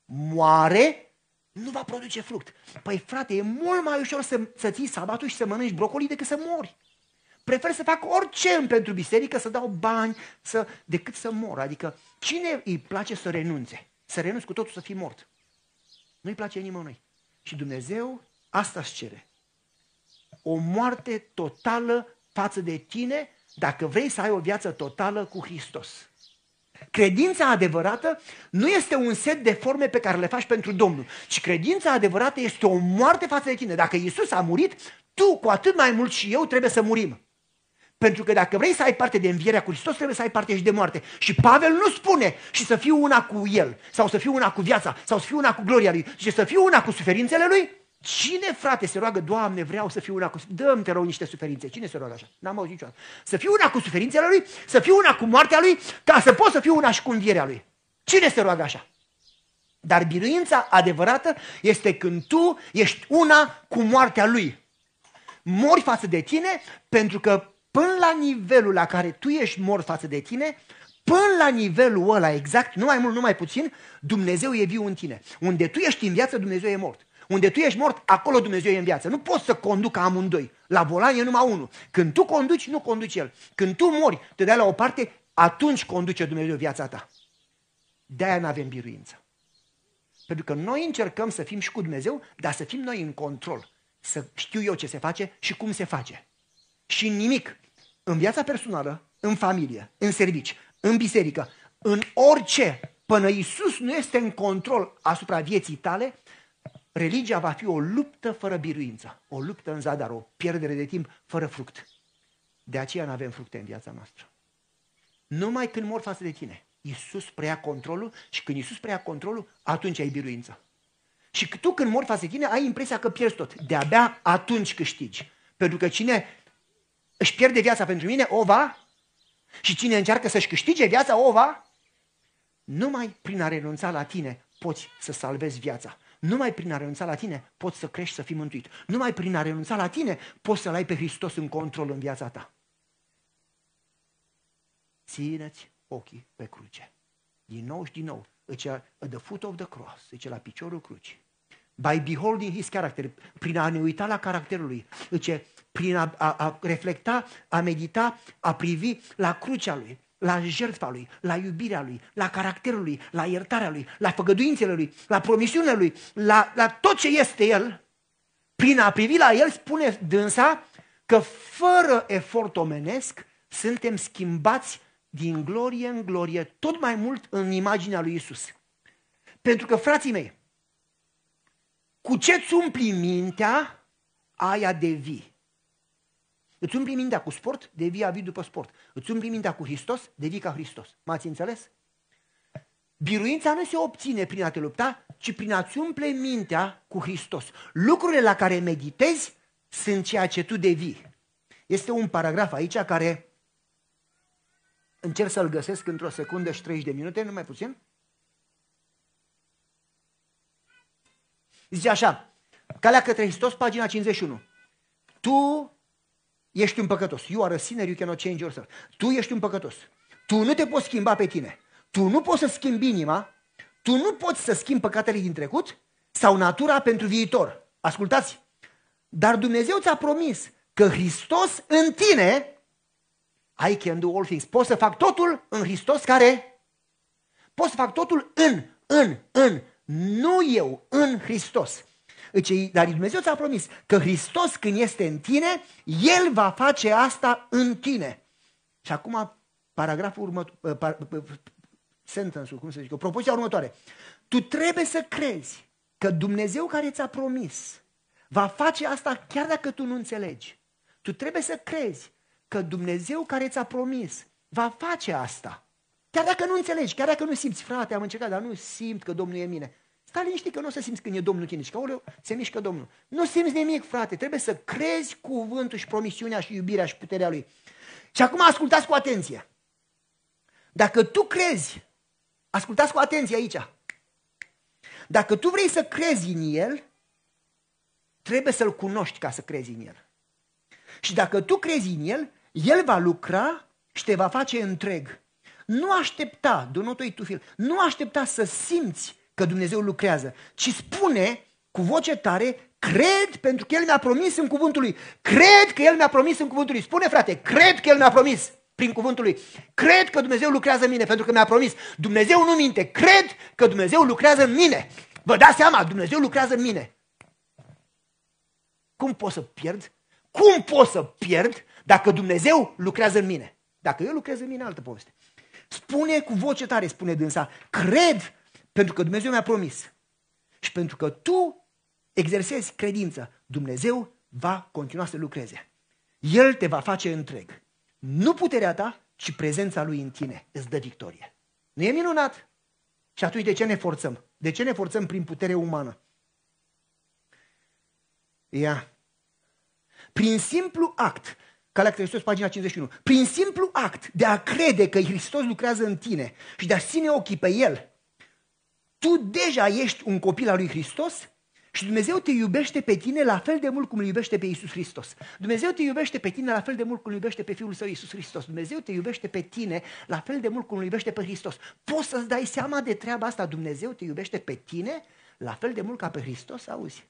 moare, nu va produce fruct. Păi frate, e mult mai ușor să, să ții sabatul și să mănânci brocoli decât să mori. Prefer să fac orice pentru biserică, să dau bani, să, decât să mor. Adică cine îi place să renunțe? Să renunți cu totul să fii mort. Nu-i place nimănui. Și Dumnezeu asta își cere. O moarte totală față de tine dacă vrei să ai o viață totală cu Hristos. Credința adevărată nu este un set de forme pe care le faci pentru Domnul, ci credința adevărată este o moarte față de tine. Dacă Isus a murit, tu cu atât mai mult și eu trebuie să murim. Pentru că dacă vrei să ai parte de învierea cu Hristos, trebuie să ai parte și de moarte. Și Pavel nu spune și să fiu una cu El, sau să fiu una cu viața, sau să fiu una cu gloria Lui, ci să fiu una cu suferințele Lui. Cine, frate, se roagă, Doamne, vreau să fiu una cu... Dă-mi, te rog, niște suferințe. Cine se roagă așa? N-am auzit niciodată. Să fiu una cu suferințele Lui, să fiu una cu moartea Lui, ca să pot să fiu una și cu învierea Lui. Cine se roagă așa? Dar biruința adevărată este când tu ești una cu moartea Lui. Mori față de tine pentru că până la nivelul la care tu ești mort față de tine, până la nivelul ăla exact, nu mai mult, nu mai puțin, Dumnezeu e viu în tine. Unde tu ești în viață, Dumnezeu e mort. Unde tu ești mort, acolo Dumnezeu e în viață. Nu poți să conducă amândoi. La volan e numai unul. Când tu conduci, nu conduci El. Când tu mori, te dai la o parte, atunci conduce Dumnezeu viața ta. De-aia nu avem biruință. Pentru că noi încercăm să fim și cu Dumnezeu, dar să fim noi în control. Să știu eu ce se face și cum se face. Și nimic în viața personală, în familie, în servici, în biserică, în orice, până Iisus nu este în control asupra vieții tale, religia va fi o luptă fără biruință, o luptă în zadar, o pierdere de timp fără fruct. De aceea nu avem fructe în viața noastră. Numai când mor față de tine, Iisus preia controlul și când Iisus preia controlul, atunci ai biruință. Și tu când mor față de tine, ai impresia că pierzi tot. De-abia atunci câștigi. Pentru că cine își pierde viața pentru mine, o va. Și cine încearcă să-și câștige viața, o va. Numai prin a renunța la tine poți să salvezi viața. Numai prin a renunța la tine poți să crești, să fii mântuit. Numai prin a renunța la tine poți să-L ai pe Hristos în control în viața ta. Țineți ochii pe cruce. Din nou și din nou. Zice, at the foot of the cross, zice la piciorul crucii. By beholding his character, prin a ne uita la caracterul lui. Zice, prin a, a, a reflecta, a medita, a privi la crucea lui, la jertfa lui, la iubirea lui, la caracterul lui, la iertarea lui, la făgăduințele lui, la promisiunile lui, la, la tot ce este el, prin a privi la el, spune dânsa că fără efort omenesc suntem schimbați din glorie în glorie, tot mai mult în imaginea lui Isus. Pentru că, frații mei, cu ce-ți umpli mintea, aia devii. Îți umpli mintea cu sport, devii avid după sport. Îți umpli mintea cu Hristos, devii ca Hristos. M-ați înțeles? Biruința nu se obține prin a te lupta, ci prin a-ți umple mintea cu Hristos. Lucrurile la care meditezi sunt ceea ce tu devii. Este un paragraf aici care încerc să-l găsesc într-o secundă și 30 de minute, nu mai puțin. Zice așa, Calea către Hristos, pagina 51. Tu ești un păcătos. You are a sinner, you cannot change yourself. Tu ești un păcătos. Tu nu te poți schimba pe tine. Tu nu poți să schimbi inima. Tu nu poți să schimbi păcatele din trecut sau natura pentru viitor. Ascultați! Dar Dumnezeu ți-a promis că Hristos în tine I can do all things. Pot să fac totul în Hristos care? Pot să fac totul în, în, în. Nu eu, în Hristos. Deci, dar Dumnezeu ți-a promis că Hristos când este în tine, El va face asta în tine. Și acum paragraful următor, par, sentence cum să zic, o propoziția următoare. Tu trebuie să crezi că Dumnezeu care ți-a promis va face asta chiar dacă tu nu înțelegi. Tu trebuie să crezi că Dumnezeu care ți-a promis va face asta. Chiar dacă nu înțelegi, chiar dacă nu simți, frate, am încercat, dar nu simt că Domnul e mine. Stai liniștit că nu o să simți când e Domnul tine și că oleu, se mișcă Domnul. Nu simți nimic, frate, trebuie să crezi cuvântul și promisiunea și iubirea și puterea Lui. Și acum ascultați cu atenție. Dacă tu crezi, ascultați cu atenție aici, dacă tu vrei să crezi în El, trebuie să-L cunoști ca să crezi în El. Și dacă tu crezi în El, El va lucra și te va face întreg. Nu aștepta, do not tu feel, nu aștepta să simți că Dumnezeu lucrează, ci spune cu voce tare, cred pentru că El mi-a promis în cuvântul Lui. Cred că El mi-a promis în cuvântul Lui. Spune frate, cred că El mi-a promis prin cuvântul Lui. Cred că Dumnezeu lucrează în mine pentru că mi-a promis. Dumnezeu nu minte, cred că Dumnezeu lucrează în mine. Vă dați seama, Dumnezeu lucrează în mine. Cum pot să pierd? Cum pot să pierd dacă Dumnezeu lucrează în mine? Dacă eu lucrez în mine, altă poveste. Spune cu voce tare, spune dânsa, cred pentru că Dumnezeu mi-a promis. Și pentru că tu exersezi credință, Dumnezeu va continua să lucreze. El te va face întreg. Nu puterea ta, ci prezența Lui în tine îți dă victorie. Nu e minunat? Și atunci de ce ne forțăm? De ce ne forțăm prin putere umană? Ia. Prin simplu act, Calea Hristos, pagina 51, prin simplu act de a crede că Hristos lucrează în tine și de a ține ochii pe El, tu deja ești un copil al lui Hristos și Dumnezeu te iubește pe tine la fel de mult cum îl iubește pe Isus Hristos. Dumnezeu te iubește pe tine la fel de mult cum îl iubește pe Fiul Său Isus Hristos. Dumnezeu te iubește pe tine la fel de mult cum îl iubește pe Hristos. Poți să-ți dai seama de treaba asta. Dumnezeu te iubește pe tine la fel de mult ca pe Hristos, auzi?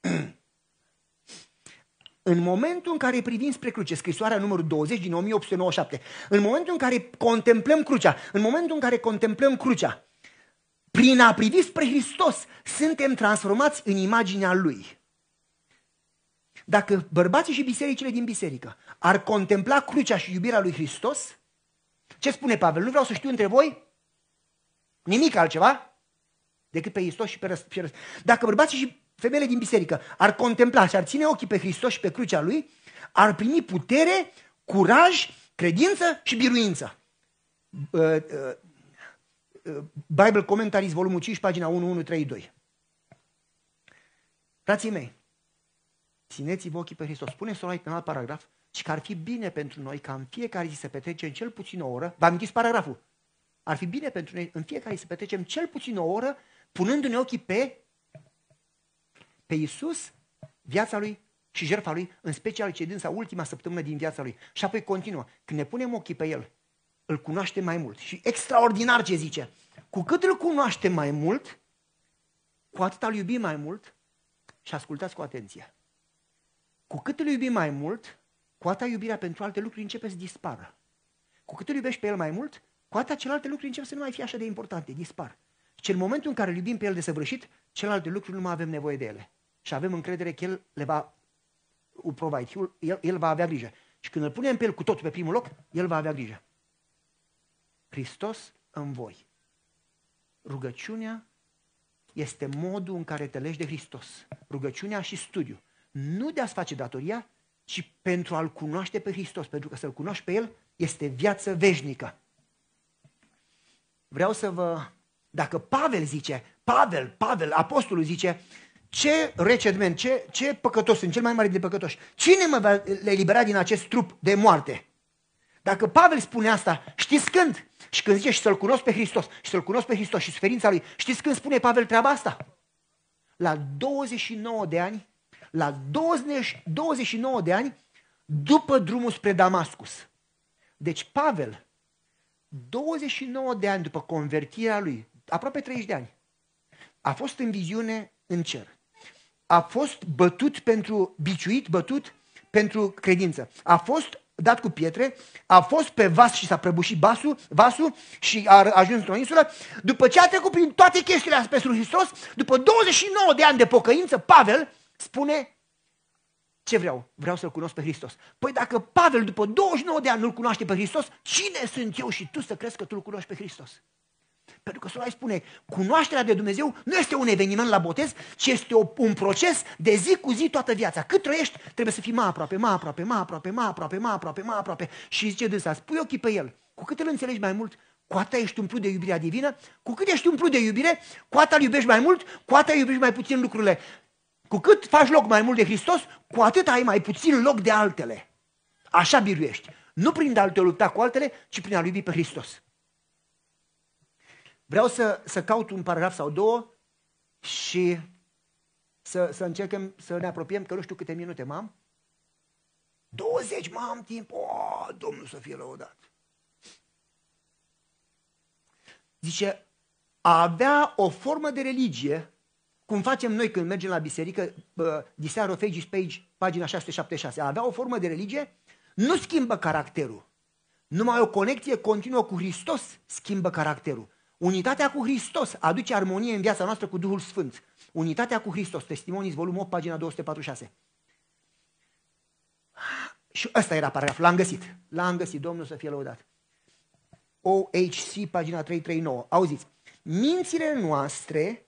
În momentul în care privim spre cruce, scrisoarea numărul 20 din 1897, în momentul în care contemplăm crucea, în momentul în care contemplăm crucea, prin a privi spre Hristos, suntem transformați în imaginea Lui. Dacă bărbații și bisericile din biserică ar contempla crucea și iubirea lui Hristos, ce spune Pavel? Nu vreau să știu între voi nimic altceva decât pe Hristos și pe răs. Dacă bărbații și femeile din biserică ar contempla și ar ține ochii pe Hristos și pe crucea Lui, ar primi putere, curaj, credință și biruință. Uh, uh, uh, Bible Commentaries, volumul 5, pagina 1132. Frații mei, țineți-vă ochii pe Hristos. Spune Solai pe alt paragraf și că ar fi bine pentru noi ca în fiecare zi să petrecem cel puțin o oră. Vă amintiți paragraful? Ar fi bine pentru noi în fiecare zi să petrecem cel puțin o oră punându-ne ochii pe pe Iisus, viața lui și jertfa lui, în special cedința ultima săptămână din viața lui. Și apoi continuă. Când ne punem ochii pe el, îl cunoaște mai mult. Și extraordinar ce zice. Cu cât îl cunoaște mai mult, cu atât îl iubim mai mult și ascultați cu atenție. Cu cât îl iubim mai mult, cu atât iubirea pentru alte lucruri începe să dispară. Cu cât îl iubești pe el mai mult, cu atât celelalte lucruri încep să nu mai fie așa de importante, dispar. Și în momentul în care îl iubim pe el desăvârșit, celelalte lucruri nu mai avem nevoie de ele și avem încredere că El le va provide, el, el va avea grijă. Și când îl punem pe El cu totul pe primul loc, El va avea grijă. Hristos în voi. Rugăciunea este modul în care te legi de Hristos. Rugăciunea și studiu. Nu de a-ți face datoria, ci pentru a-L cunoaște pe Hristos. Pentru că să-L cunoști pe El este viață veșnică. Vreau să vă... Dacă Pavel zice, Pavel, Pavel, apostolul zice, ce recedment, ce, ce păcătos sunt, cel mai mare de păcătoși. Cine mă va elibera din acest trup de moarte? Dacă Pavel spune asta, știți când? Și când zice și să-L cunosc pe Hristos, și să-L cunosc pe Hristos și suferința Lui, știți când spune Pavel treaba asta? La 29 de ani, la 20, 29 de ani, după drumul spre Damascus. Deci Pavel, 29 de ani după convertirea lui, aproape 30 de ani, a fost în viziune în cer a fost bătut pentru, biciuit, bătut pentru credință. A fost dat cu pietre, a fost pe vas și s-a prăbușit vasul, vasul și a ajuns într-o insulă. După ce a trecut prin toate chestiile astea pe Hristos, după 29 de ani de pocăință, Pavel spune ce vreau? Vreau să-L cunosc pe Hristos. Păi dacă Pavel după 29 de ani nu-L cunoaște pe Hristos, cine sunt eu și tu să crezi că tu îl cunoști pe Hristos? Pentru că Solai spune, cunoașterea de Dumnezeu nu este un eveniment la botez, ci este o, un proces de zi cu zi toată viața. Cât trăiești, trebuie să fii mai aproape, mai aproape, mai aproape, mai aproape, mai aproape, mai aproape. Și zice dânsa, spui ochii pe el. Cu cât îl înțelegi mai mult, cu atât ești umplut de iubirea divină, cu cât ești umplut de iubire, cu atât îl iubești mai mult, cu atât iubești mai puțin lucrurile. Cu cât faci loc mai mult de Hristos, cu atât ai mai puțin loc de altele. Așa biruiești. Nu prin a te lupta cu altele, ci prin a iubi pe Hristos. Vreau să, să caut un paragraf sau două și să, să încercăm să ne apropiem, că nu știu câte minute m-am. 20 m-am timp. O, Domnul să fie lăudat. Zice, a avea o formă de religie, cum facem noi când mergem la biserică, diseară Fages Page, pagina 676, a avea o formă de religie, nu schimbă caracterul. Numai o conexie continuă cu Hristos schimbă caracterul. Unitatea cu Hristos aduce armonie în viața noastră cu Duhul Sfânt. Unitatea cu Hristos, Testimonii, volumul 8, pagina 246. Și ăsta era paragraful, l-am găsit. L-am găsit, Domnul să fie lăudat. OHC, pagina 339. Auziți, mințile noastre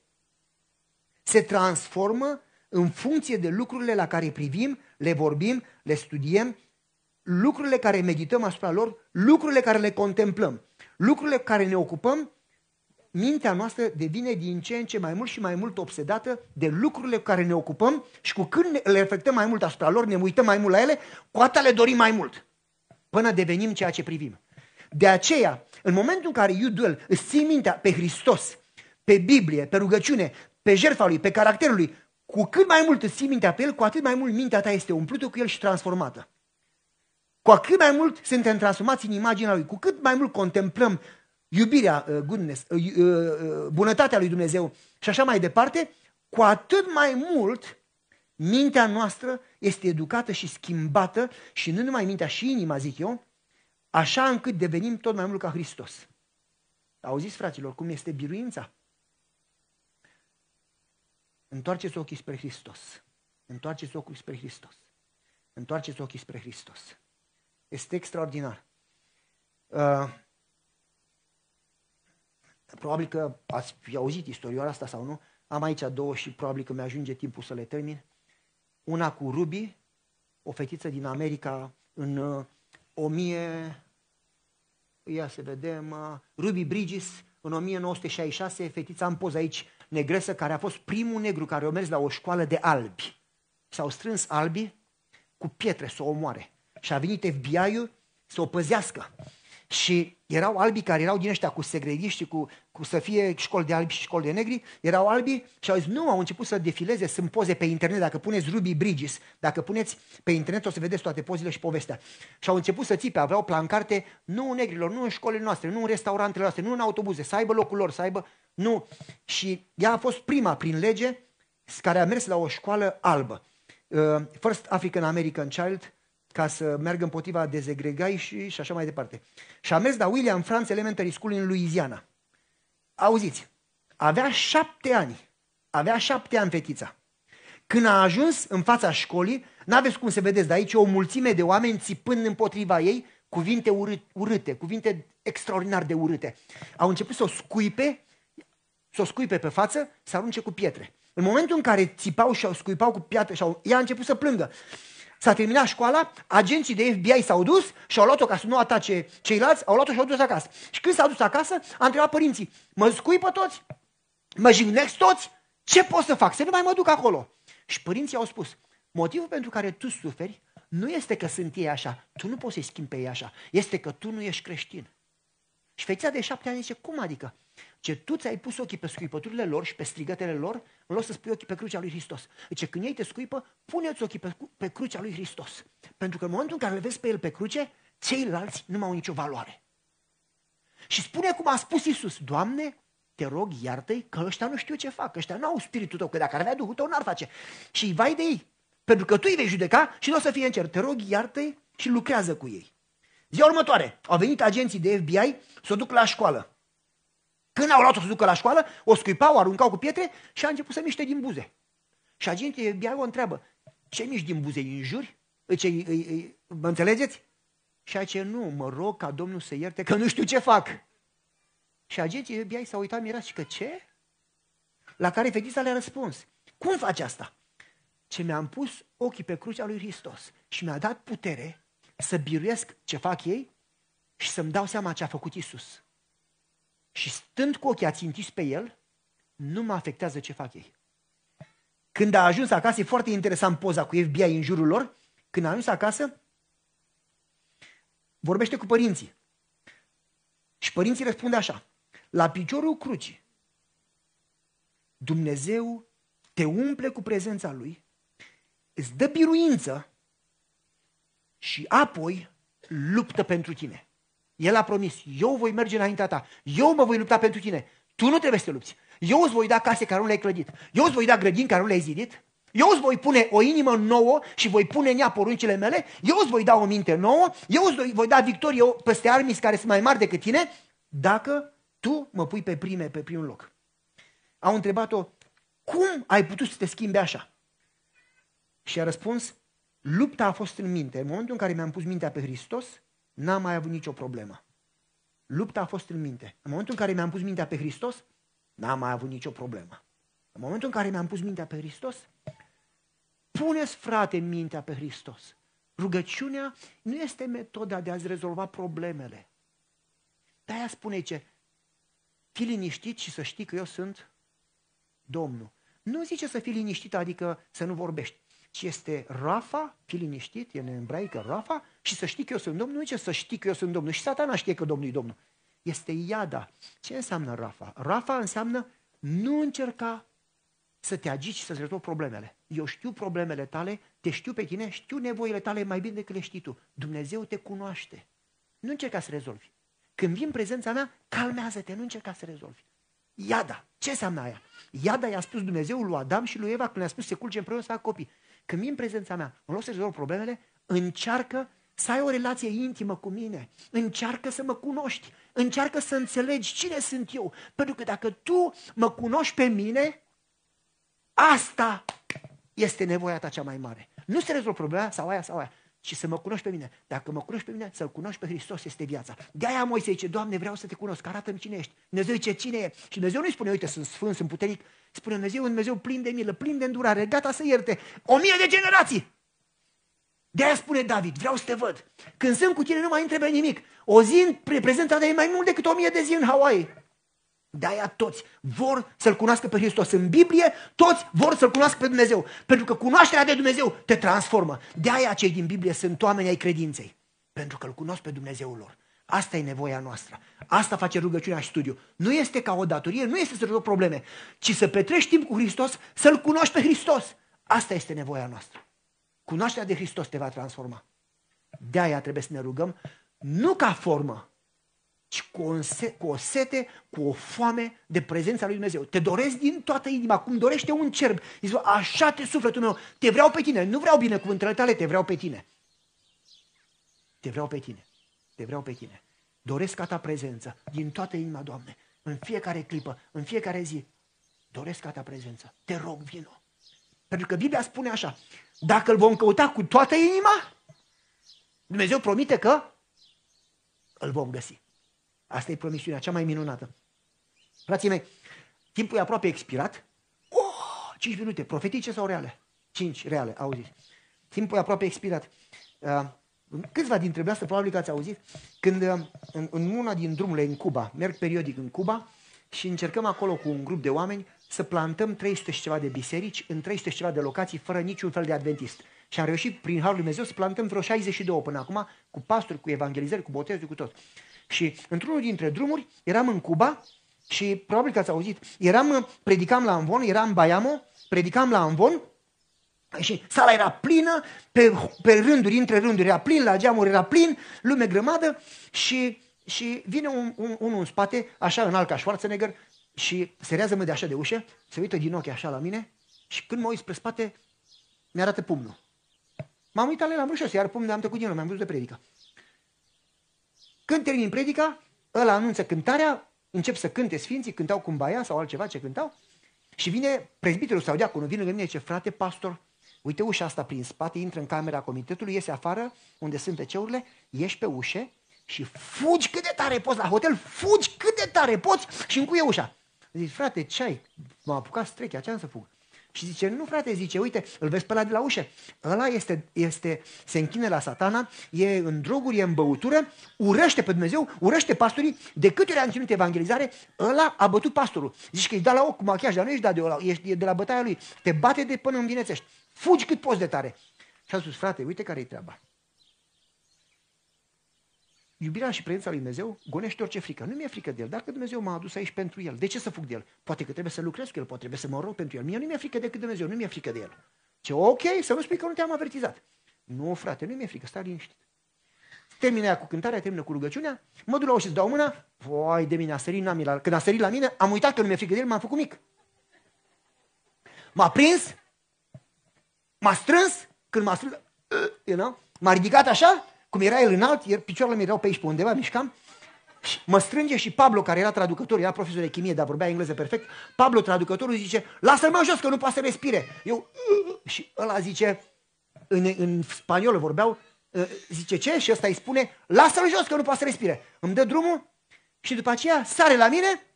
se transformă în funcție de lucrurile la care privim, le vorbim, le studiem, lucrurile care medităm asupra lor, lucrurile care le contemplăm, lucrurile care ne ocupăm mintea noastră devine din ce în ce mai mult și mai mult obsedată de lucrurile cu care ne ocupăm și cu când le reflectăm mai mult asupra lor, ne uităm mai mult la ele, cu atât le dorim mai mult, până devenim ceea ce privim. De aceea, în momentul în care Iuduel îți ții mintea pe Hristos, pe Biblie, pe rugăciune, pe jertfa lui, pe caracterul lui, cu cât mai mult îți ții mintea pe el, cu atât mai mult mintea ta este umplută cu el și transformată. Cu atât mai mult suntem transformați în imaginea lui, cu cât mai mult contemplăm iubirea, uh, goodness, uh, uh, bunătatea lui Dumnezeu și așa mai departe, cu atât mai mult mintea noastră este educată și schimbată și nu numai mintea și inima, zic eu, așa încât devenim tot mai mult ca Hristos. Auziți, fraților, cum este biruința? Întoarceți ochii spre Hristos. Întoarceți ochii spre Hristos. Întoarceți ochii spre Hristos. Este extraordinar. Uh, Probabil că ați fi auzit istoria asta sau nu. Am aici două și probabil că mi-ajunge timpul să le termin. Una cu Ruby, o fetiță din America în uh, 1000, ia să vedem, uh, Ruby Bridges, în 1966, fetița am poză aici, negresă, care a fost primul negru care a mers la o școală de albi. S-au strâns albi cu pietre să o omoare. Și a venit FBI-ul să o păzească. Și erau albi care erau din ăștia cu segregiști, cu, cu să fie școli de albi și școli de negri, erau albi și au zis, nu, au început să defileze, sunt poze pe internet, dacă puneți Ruby Bridges, dacă puneți pe internet o să vedeți toate pozele și povestea. Și au început să țipe, aveau plancarte, nu în negrilor, nu în școlile noastre, nu în restaurantele noastre, nu în autobuze, să aibă locul lor, să aibă, nu. Și ea a fost prima prin lege care a mers la o școală albă. Uh, First African American Child, ca să meargă împotriva dezegregai și, și așa mai departe. Și a mers la William France Elementary School în Louisiana. Auziți, avea șapte ani. Avea șapte ani fetița. Când a ajuns în fața școlii, n-aveți cum să vedeți, de aici o mulțime de oameni țipând împotriva ei cuvinte urâte, cuvinte extraordinar de urâte. Au început să o scuipe, să o scuipe pe față, să arunce cu pietre. În momentul în care țipau și o scuipau cu pietre, și ea a început să plângă. S-a terminat școala, agenții de FBI s-au dus și au luat-o ca să nu atace ceilalți, au luat-o și au dus acasă. Și când s-au dus acasă, a întrebat părinții, mă scui pe toți? Mă jignesc toți? Ce pot să fac? Să nu mai mă duc acolo. Și părinții au spus, motivul pentru care tu suferi nu este că sunt ei așa, tu nu poți să-i schimbi pe ei așa, este că tu nu ești creștin. Și fetița de șapte ani zice, cum adică? Ce tu ți-ai pus ochii pe scuipăturile lor și pe strigătele lor, în loc să spui ochii pe crucea lui Hristos. Deci când ei te scuipă, puneți ochii pe, pe crucea lui Hristos. Pentru că în momentul în care le vezi pe el pe cruce, ceilalți nu mai au nicio valoare. Și spune cum a spus Isus, Doamne, te rog, iartă-i că ăștia nu știu ce fac, ăștia nu au spiritul tău, că dacă ar avea Duhul tău, n-ar face. Și vai de ei, pentru că tu îi vei judeca și nu o să fie în cer. Te rog, iartă și lucrează cu ei. Ziua următoare, au venit agenții de FBI să o duc la școală. Când au luat-o să ducă la școală, o scuipau, o aruncau cu pietre și a început să miște din buze. Și agenții FBI o întreabă, ce miști din buze, îi înjuri? Ce, îi, îi, mă înțelegeți? Și a ce nu, mă rog ca Domnul să ierte că nu știu ce fac. Și agenții FBI s-au uitat mirați și că ce? La care fetița le-a răspuns, cum faci asta? Ce mi-am pus ochii pe crucea lui Hristos și mi-a dat putere să biruiesc ce fac ei și să-mi dau seama ce a făcut Isus. Și stând cu ochii ațintiți pe el, nu mă afectează ce fac ei. Când a ajuns acasă, e foarte interesant poza cu FBI în jurul lor, când a ajuns acasă, vorbește cu părinții. Și părinții răspunde așa, la piciorul crucii, Dumnezeu te umple cu prezența Lui, îți dă biruință și apoi luptă pentru tine. El a promis, eu voi merge înaintea ta, eu mă voi lupta pentru tine, tu nu trebuie să te lupți. Eu îți voi da case care nu le-ai clădit, eu îți voi da grădini care nu le-ai zidit, eu îți voi pune o inimă nouă și voi pune în ea poruncile mele, eu îți voi da o minte nouă, eu îți voi da victorie peste armis care sunt mai mari decât tine, dacă tu mă pui pe prime, pe primul loc. Au întrebat-o, cum ai putut să te schimbi așa? Și a răspuns, lupta a fost în minte. În momentul în care mi-am pus mintea pe Hristos, n-am mai avut nicio problemă. Lupta a fost în minte. În momentul în care mi-am pus mintea pe Hristos, n-am mai avut nicio problemă. În momentul în care mi-am pus mintea pe Hristos, puneți, frate, mintea pe Hristos. Rugăciunea nu este metoda de a-ți rezolva problemele. De-aia spune ce, fii liniștit și să știi că eu sunt Domnul. Nu zice să fii liniștit, adică să nu vorbești, ci este Rafa, fii liniștit, e în ebraică Rafa, și să știi că eu sunt Domnul, nu zice să știi că eu sunt Domnul. Și satana știe că Domnul e Domnul. Este Iada. Ce înseamnă Rafa? Rafa înseamnă nu încerca să te agici și să-ți rezolvi problemele. Eu știu problemele tale, te știu pe tine, știu nevoile tale mai bine decât le știi tu. Dumnezeu te cunoaște. Nu încerca să rezolvi. Când vin prezența mea, calmează-te, nu încerca să rezolvi. Iada. Ce înseamnă aia? Iada i-a spus Dumnezeu lui Adam și lui Eva când le-a spus să culge împreună să facă copii. Când vin prezența mea, în loc să rezolv problemele, încearcă să ai o relație intimă cu mine. Încearcă să mă cunoști. Încearcă să înțelegi cine sunt eu. Pentru că dacă tu mă cunoști pe mine, asta este nevoia ta cea mai mare. Nu se rezolvă problema sau aia sau aia și să mă cunoști pe mine. Dacă mă cunoști pe mine, să-L cunoști pe Hristos este viața. De-aia Moise zice, Doamne, vreau să te cunosc, arată-mi cine ești. Dumnezeu zice, cine e? Și Dumnezeu nu-i spune, uite, sunt sfânt, sunt puternic. Spune Dumnezeu, un Dumnezeu plin de milă, plin de îndurare, gata să ierte o mie de generații. De-aia spune David, vreau să te văd. Când sunt cu tine nu mai întrebe nimic. O zi reprezentă e mai mult decât o mie de zi în Hawaii. De-aia toți vor să-L cunoască pe Hristos. În Biblie, toți vor să-L cunoască pe Dumnezeu. Pentru că cunoașterea de Dumnezeu te transformă. De-aia cei din Biblie sunt oameni ai credinței. Pentru că îl cunosc pe Dumnezeul lor. Asta e nevoia noastră. Asta face rugăciunea și studiu. Nu este ca o datorie, nu este să rezolvi probleme, ci să petrești timp cu Hristos, să-L cunoști pe Hristos. Asta este nevoia noastră. Cunoașterea de Hristos te va transforma. De-aia trebuie să ne rugăm, nu ca formă, ci cu o, cu o sete, cu o foame de prezența lui Dumnezeu. Te doresc din toată inima, cum dorește un cerb. Zice, așa te sufletul meu, te vreau pe tine, nu vreau binecuvântările tale, te vreau pe tine. Te vreau pe tine, te vreau pe tine. Doresc ca ta prezență din toată inima, Doamne, în fiecare clipă, în fiecare zi. Doresc ca ta prezență. Te rog, vino. Pentru că Biblia spune așa, dacă îl vom căuta cu toată inima, Dumnezeu promite că îl vom găsi. Asta e promisiunea cea mai minunată. Frații mei, timpul e aproape expirat. Oh, 5 minute, profetice sau reale? 5 reale, auziți. Timpul e aproape expirat. Uh, câțiva dintre dumneavoastră probabil că ați auzit, când uh, în, în una din drumurile în Cuba, merg periodic în Cuba și încercăm acolo cu un grup de oameni să plantăm 300 și ceva de biserici în 300 și ceva de locații fără niciun fel de adventist. Și am reușit prin Harul Lui Dumnezeu să plantăm vreo 62 până acum, cu pastori, cu evangelizări, cu botezuri, cu tot. Și într-unul dintre drumuri eram în Cuba și probabil că ați auzit, eram, predicam la Anvon, eram în Baiamo, predicam la Anvon și sala era plină, pe, pe rânduri, între rânduri era plin, la geamuri era plin, lume grămadă și, și vine un, un, unul în spate, așa înalt ca Schwarzenegger, și se rează mă de așa de ușă, se uită din ochi așa la mine și când mă uit spre spate, mi-arată pumnul. M-am uitat la el, am vrut și iar pumnul am trecut din el, m-am văzut de predică. Când termin predica, ăla anunță cântarea, încep să cânte sfinții, cântau cum baia sau altceva ce cântau, și vine prezbiterul sau diaconul, vine lângă mine ce frate pastor, uite ușa asta prin spate, intră în camera comitetului, iese afară, unde sunt teceurile, ieși pe ușe și fugi cât de tare poți la hotel, fugi cât de tare poți și încuie ușa. Zici, frate, ce ai? M-a apucat strechea, ce am să fug? Și zice, nu frate, zice, uite, îl vezi pe ăla de la ușă. Ăla este, este, se închine la satana, e în droguri, e în băutură, urăște pe Dumnezeu, urăște pastorii. De câte ori am ținut evangelizare, ăla a bătut pastorul. Zici că ești dat la ochi cu machiaj, dar nu ești dat de ăla, ești e de la bătaia lui. Te bate de până învinețești. Fugi cât poți de tare. Și a spus, frate, uite care e treaba. Iubirea și prezența lui Dumnezeu gonește orice frică. Nu mi-e frică de el. Dacă Dumnezeu m-a adus aici pentru el, de ce să fug de el? Poate că trebuie să lucrez cu el, poate trebuie să mă rog pentru el. Mie nu mi-e frică decât Dumnezeu, nu mi-e frică de el. Ce ok, să nu spui că nu te-am avertizat. Nu, frate, nu mi-e frică, stai liniștit. Termină ea cu cântarea, termină cu rugăciunea, mă duc la ușă, dau mâna, voi de mine, a sărit n la... Când a sărit la mine, am uitat că nu mi-e frică de el, m-am făcut mic. M-a prins, m-a strâns, când m-a strâns, you know, m-a ridicat așa cum era el înalt, iar picioarele mi erau pe aici pe undeva, mișcam, și mă strânge și Pablo, care era traducător, era profesor de chimie, dar vorbea engleză perfect, Pablo, traducătorul, zice, lasă-l mă jos, că nu poate să respire. Eu, și ăla zice, în, în spaniolă vorbeau, ă, zice ce? Și ăsta îi spune, lasă-l jos, că nu poate să respire. Îmi dă drumul și după aceea sare la mine,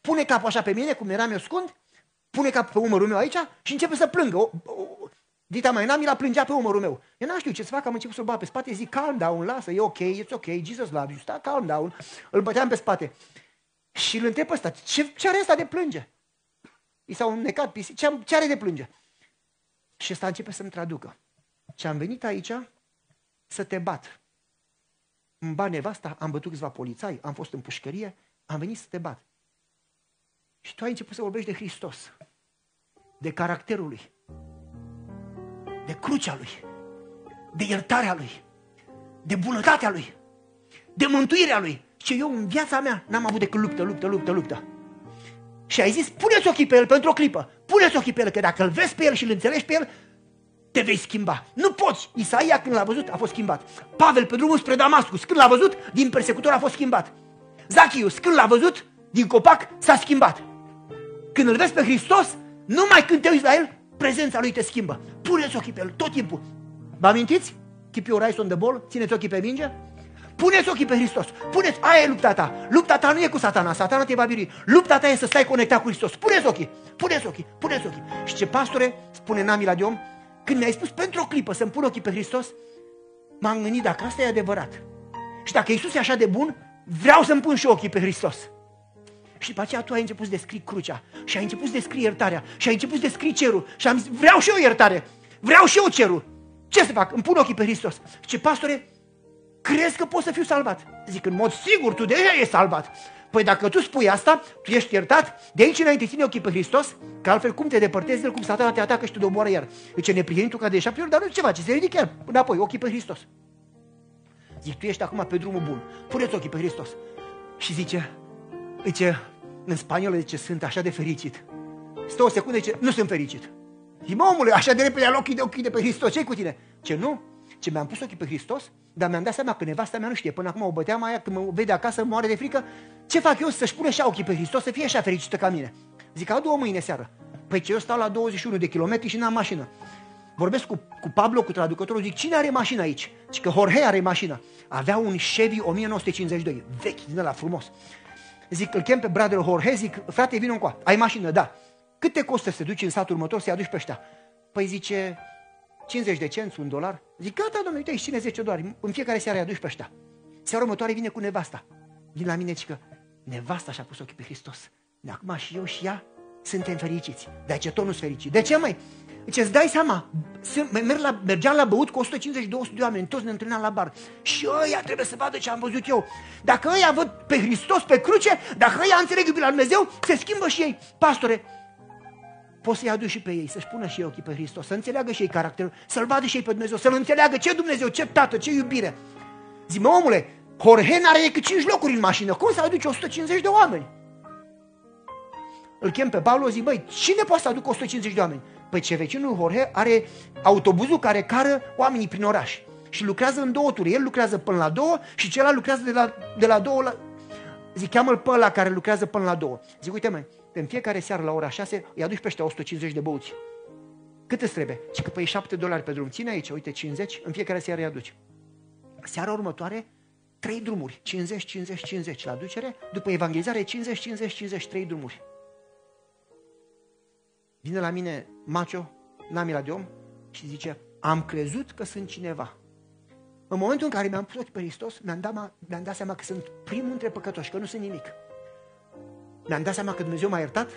pune capul așa pe mine, cum eram eu scund, pune capul pe umărul meu aici și începe să plângă. O, o, Dita mai n-am, la plângea pe umărul meu. Eu n-am știut ce să fac, am început să-l bat pe spate, zic, calm down, lasă, e ok, it's ok, Jesus loves you, sta, calm down. Îl băteam pe spate. Și îl întreb pe ăsta, ce, ce are ăsta de plânge? I s-au înnecat pisici, ce, ce are de plânge? Și ăsta începe să-mi traducă. Ce am venit aici să te bat. În bani nevasta, am bătut câțiva polițai, am fost în pușcărie, am venit să te bat. Și tu ai început să vorbești de Hristos, de caracterul lui, de crucea lui, de iertarea lui, de bunătatea lui, de mântuirea lui. Ce eu în viața mea n-am avut decât luptă, luptă, luptă, luptă. Și ai zis, puneți ochii pe el pentru o clipă, puneți ochii pe el, că dacă îl vezi pe el și îl înțelegi pe el, te vei schimba. Nu poți. Isaia când l-a văzut a fost schimbat. Pavel pe drumul spre Damascus când l-a văzut din persecutor a fost schimbat. Zachius când l-a văzut din copac s-a schimbat. Când îl vezi pe Hristos, numai când te uiți la el, prezența lui te schimbă. Puneți ochii pe el tot timpul. Vă amintiți? Keep your eyes on the ball. Țineți ochii pe minge. Puneți ochii pe Hristos. Puneți, aia e lupta ta. Lupta ta nu e cu satana, satana te va birui. Lupta ta e să stai conectat cu Hristos. Puneți ochii, puneți ochii, puneți ochii. Și ce pastore, spune Nami la Diom, când mi-ai spus pentru o clipă să-mi pun ochii pe Hristos, m-am gândit dacă asta e adevărat. Și dacă Isus e așa de bun, vreau să-mi pun și ochii pe Hristos. Și după aceea tu ai început să descrii crucea și ai început să descrii iertarea și ai început să descrii cerul și am zis, vreau și eu iertare, vreau și eu cerul. Ce să fac? Îmi pun ochii pe Hristos. Ce pastore, crezi că poți să fiu salvat? Zic, în mod sigur, tu deja ești salvat. Păi dacă tu spui asta, tu ești iertat, de aici înainte ține ochii pe Hristos, că altfel cum te depărtezi de el, cum satana te atacă și te doboară iar. Deci neprienitul ca de șapte ori, dar nu ce face, se ridică iar înapoi, ochii pe Hristos. Zic, tu ești acum pe drumul bun, puneți ochii pe Hristos. Și zice, zice, în spaniolă zice, sunt așa de fericit. Stă o secundă, zice, nu sunt fericit. Și mă, omule, așa de repede al ochii de ochii de pe Hristos, ce cu tine? Ce nu? Ce mi-am pus ochii pe Hristos, dar mi-am dat seama că nevasta mea nu știe. Până acum o băteam aia, când mă vede acasă, moare de frică. Ce fac eu să-și pune așa ochii pe Hristos, să fie așa fericită ca mine? Zic, adu o mâine seară. Păi ce eu stau la 21 de kilometri și n-am mașină. Vorbesc cu, cu Pablo, cu traducătorul, zic, cine are mașină aici? Zic că Jorge are mașină. Avea un Chevy 1952, vechi, din ăla frumos. Zic, îl chem pe bradul Jorge, zic, frate, vin încoa, ai mașină, da. Cât te costă să te duci în satul următor să-i aduci pe ăștia? Păi zice, 50 de cenți, un dolar. Zic, gata, domnule, uite, ține 10 dolari. În fiecare seară îi aduci pe ăștia. Seara următoare vine cu nevasta. Vine la mine și că nevasta și-a pus ochii pe Hristos. De acum și eu și ea suntem fericiți. Dar ce tot nu fericit. De ce, mai? Deci îți dai seama, merg la, mergeam la băut cu 150-200 de oameni, toți ne întâlneam la bar. Și ăia trebuie să vadă ce am văzut eu. Dacă ăia văd pe Hristos pe cruce, dacă ăia înțeleg iubirea lui Dumnezeu, se schimbă și ei. Pastore, poți să-i aduci și pe ei, să-și pună și ei ochii pe Hristos, să înțeleagă și ei caracterul, să-L vadă și ei pe Dumnezeu, să-L înțeleagă ce Dumnezeu, ce tată, ce iubire. Zi, mă, omule, Jorge n-are decât 5 locuri în mașină, cum să aduci 150 de oameni? Îl chem pe Paulo, zic, băi, cine poate să aducă 150 de oameni? Păi ce vecinul Jorge are autobuzul care cară oamenii prin oraș. Și lucrează în două turi. El lucrează până la două și celălalt lucrează de la, de la două la... Zic, cheamă-l pe ăla care lucrează până la două. Zic, uite mă, în fiecare seară la ora 6 îi aduci pe ăștia 150 de băuți. Cât îți trebuie? Și că păi 7 dolari pe drum. Ține aici, uite, 50, în fiecare seară îi aduci. Seara următoare, trei drumuri, 50, 50, 50 la aducere, după evangelizare 50, 50, 50, trei drumuri. Vine la mine Macio, Namila de om, și zice, am crezut că sunt cineva. În momentul în care mi-am pus pe Hristos, mi-am dat, mi-am dat seama că sunt primul între păcătoși, că nu sunt nimic. Mi-am dat seama că Dumnezeu m-a iertat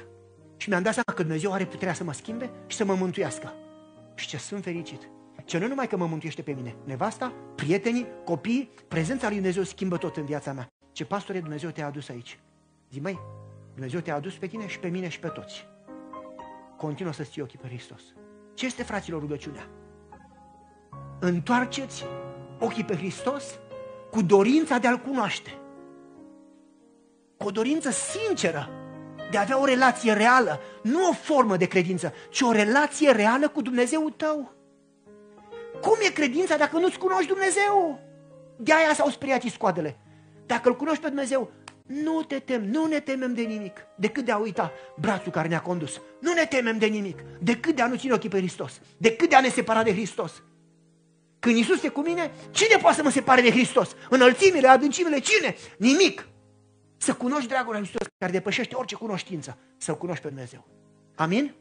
și mi-am dat seama că Dumnezeu are puterea să mă schimbe și să mă mântuiască. Și ce sunt fericit. Ce nu numai că mă mântuiește pe mine, nevasta, prietenii, copiii, prezența lui Dumnezeu schimbă tot în viața mea. Ce pastore Dumnezeu te-a adus aici? Zi, măi, Dumnezeu te-a adus pe tine și pe mine și pe toți. Continuă să ții ochii pe Hristos. Ce este, fraților, rugăciunea? Întoarceți ochii pe Hristos cu dorința de a-L cunoaște. Cu o dorință sinceră de a avea o relație reală, nu o formă de credință, ci o relație reală cu Dumnezeu tău. Cum e credința dacă nu-ți cunoști Dumnezeu? De aia s-au speriat iscoadele. Dacă îl cunoști pe Dumnezeu, nu te tem, nu ne temem de nimic, decât de a uita brațul care ne-a condus. Nu ne temem de nimic, decât de a nu ține ochii pe Hristos, decât de a ne separa de Hristos. Când Iisus e cu mine, cine poate să mă separe de Hristos? Înălțimile, adâncimile, cine? Nimic. Să cunoști dragul lui Hristos care depășește orice cunoștință. Să-L cunoști pe Dumnezeu. Amin?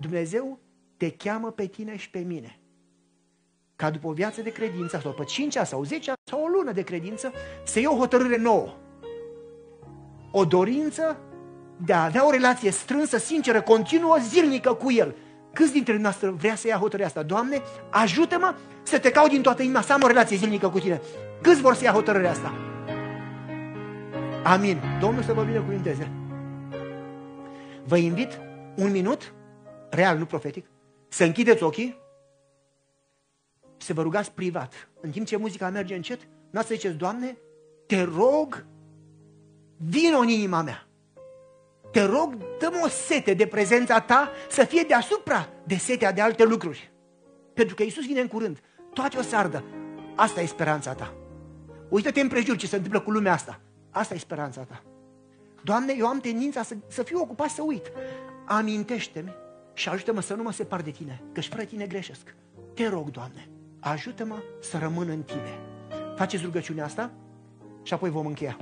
Dumnezeu te cheamă pe tine și pe mine. Ca după o viață de credință, sau pe 5 sau 10 sau o lună de credință, să iei o hotărâre nouă. O dorință de a avea o relație strânsă, sinceră, continuă, zilnică cu El. Câți dintre noastre vrea să ia hotărârea asta? Doamne, ajută-mă să te caut din toată inima, să am o relație zilnică cu Tine. Câți vor să ia hotărârea asta? Amin. Domnul să vă binecuvinteze. Vă invit un minut, real, nu profetic, să închideți ochii, să vă rugați privat. În timp ce muzica merge încet, nu să ziceți, Doamne, te rog, vin în inima mea. Te rog, dă o sete de prezența ta să fie deasupra de setea de alte lucruri. Pentru că Isus vine în curând. Toate o să ardă. Asta e speranța ta. Uită-te împrejur ce se întâmplă cu lumea asta. Asta e speranța ta. Doamne, eu am tendința să, să fiu ocupat să uit. Amintește-mi și ajută-mă să nu mă separ de tine, că și fără tine greșesc. Te rog, Doamne, ajută-mă să rămân în tine. Faceți rugăciunea asta și apoi vom încheia.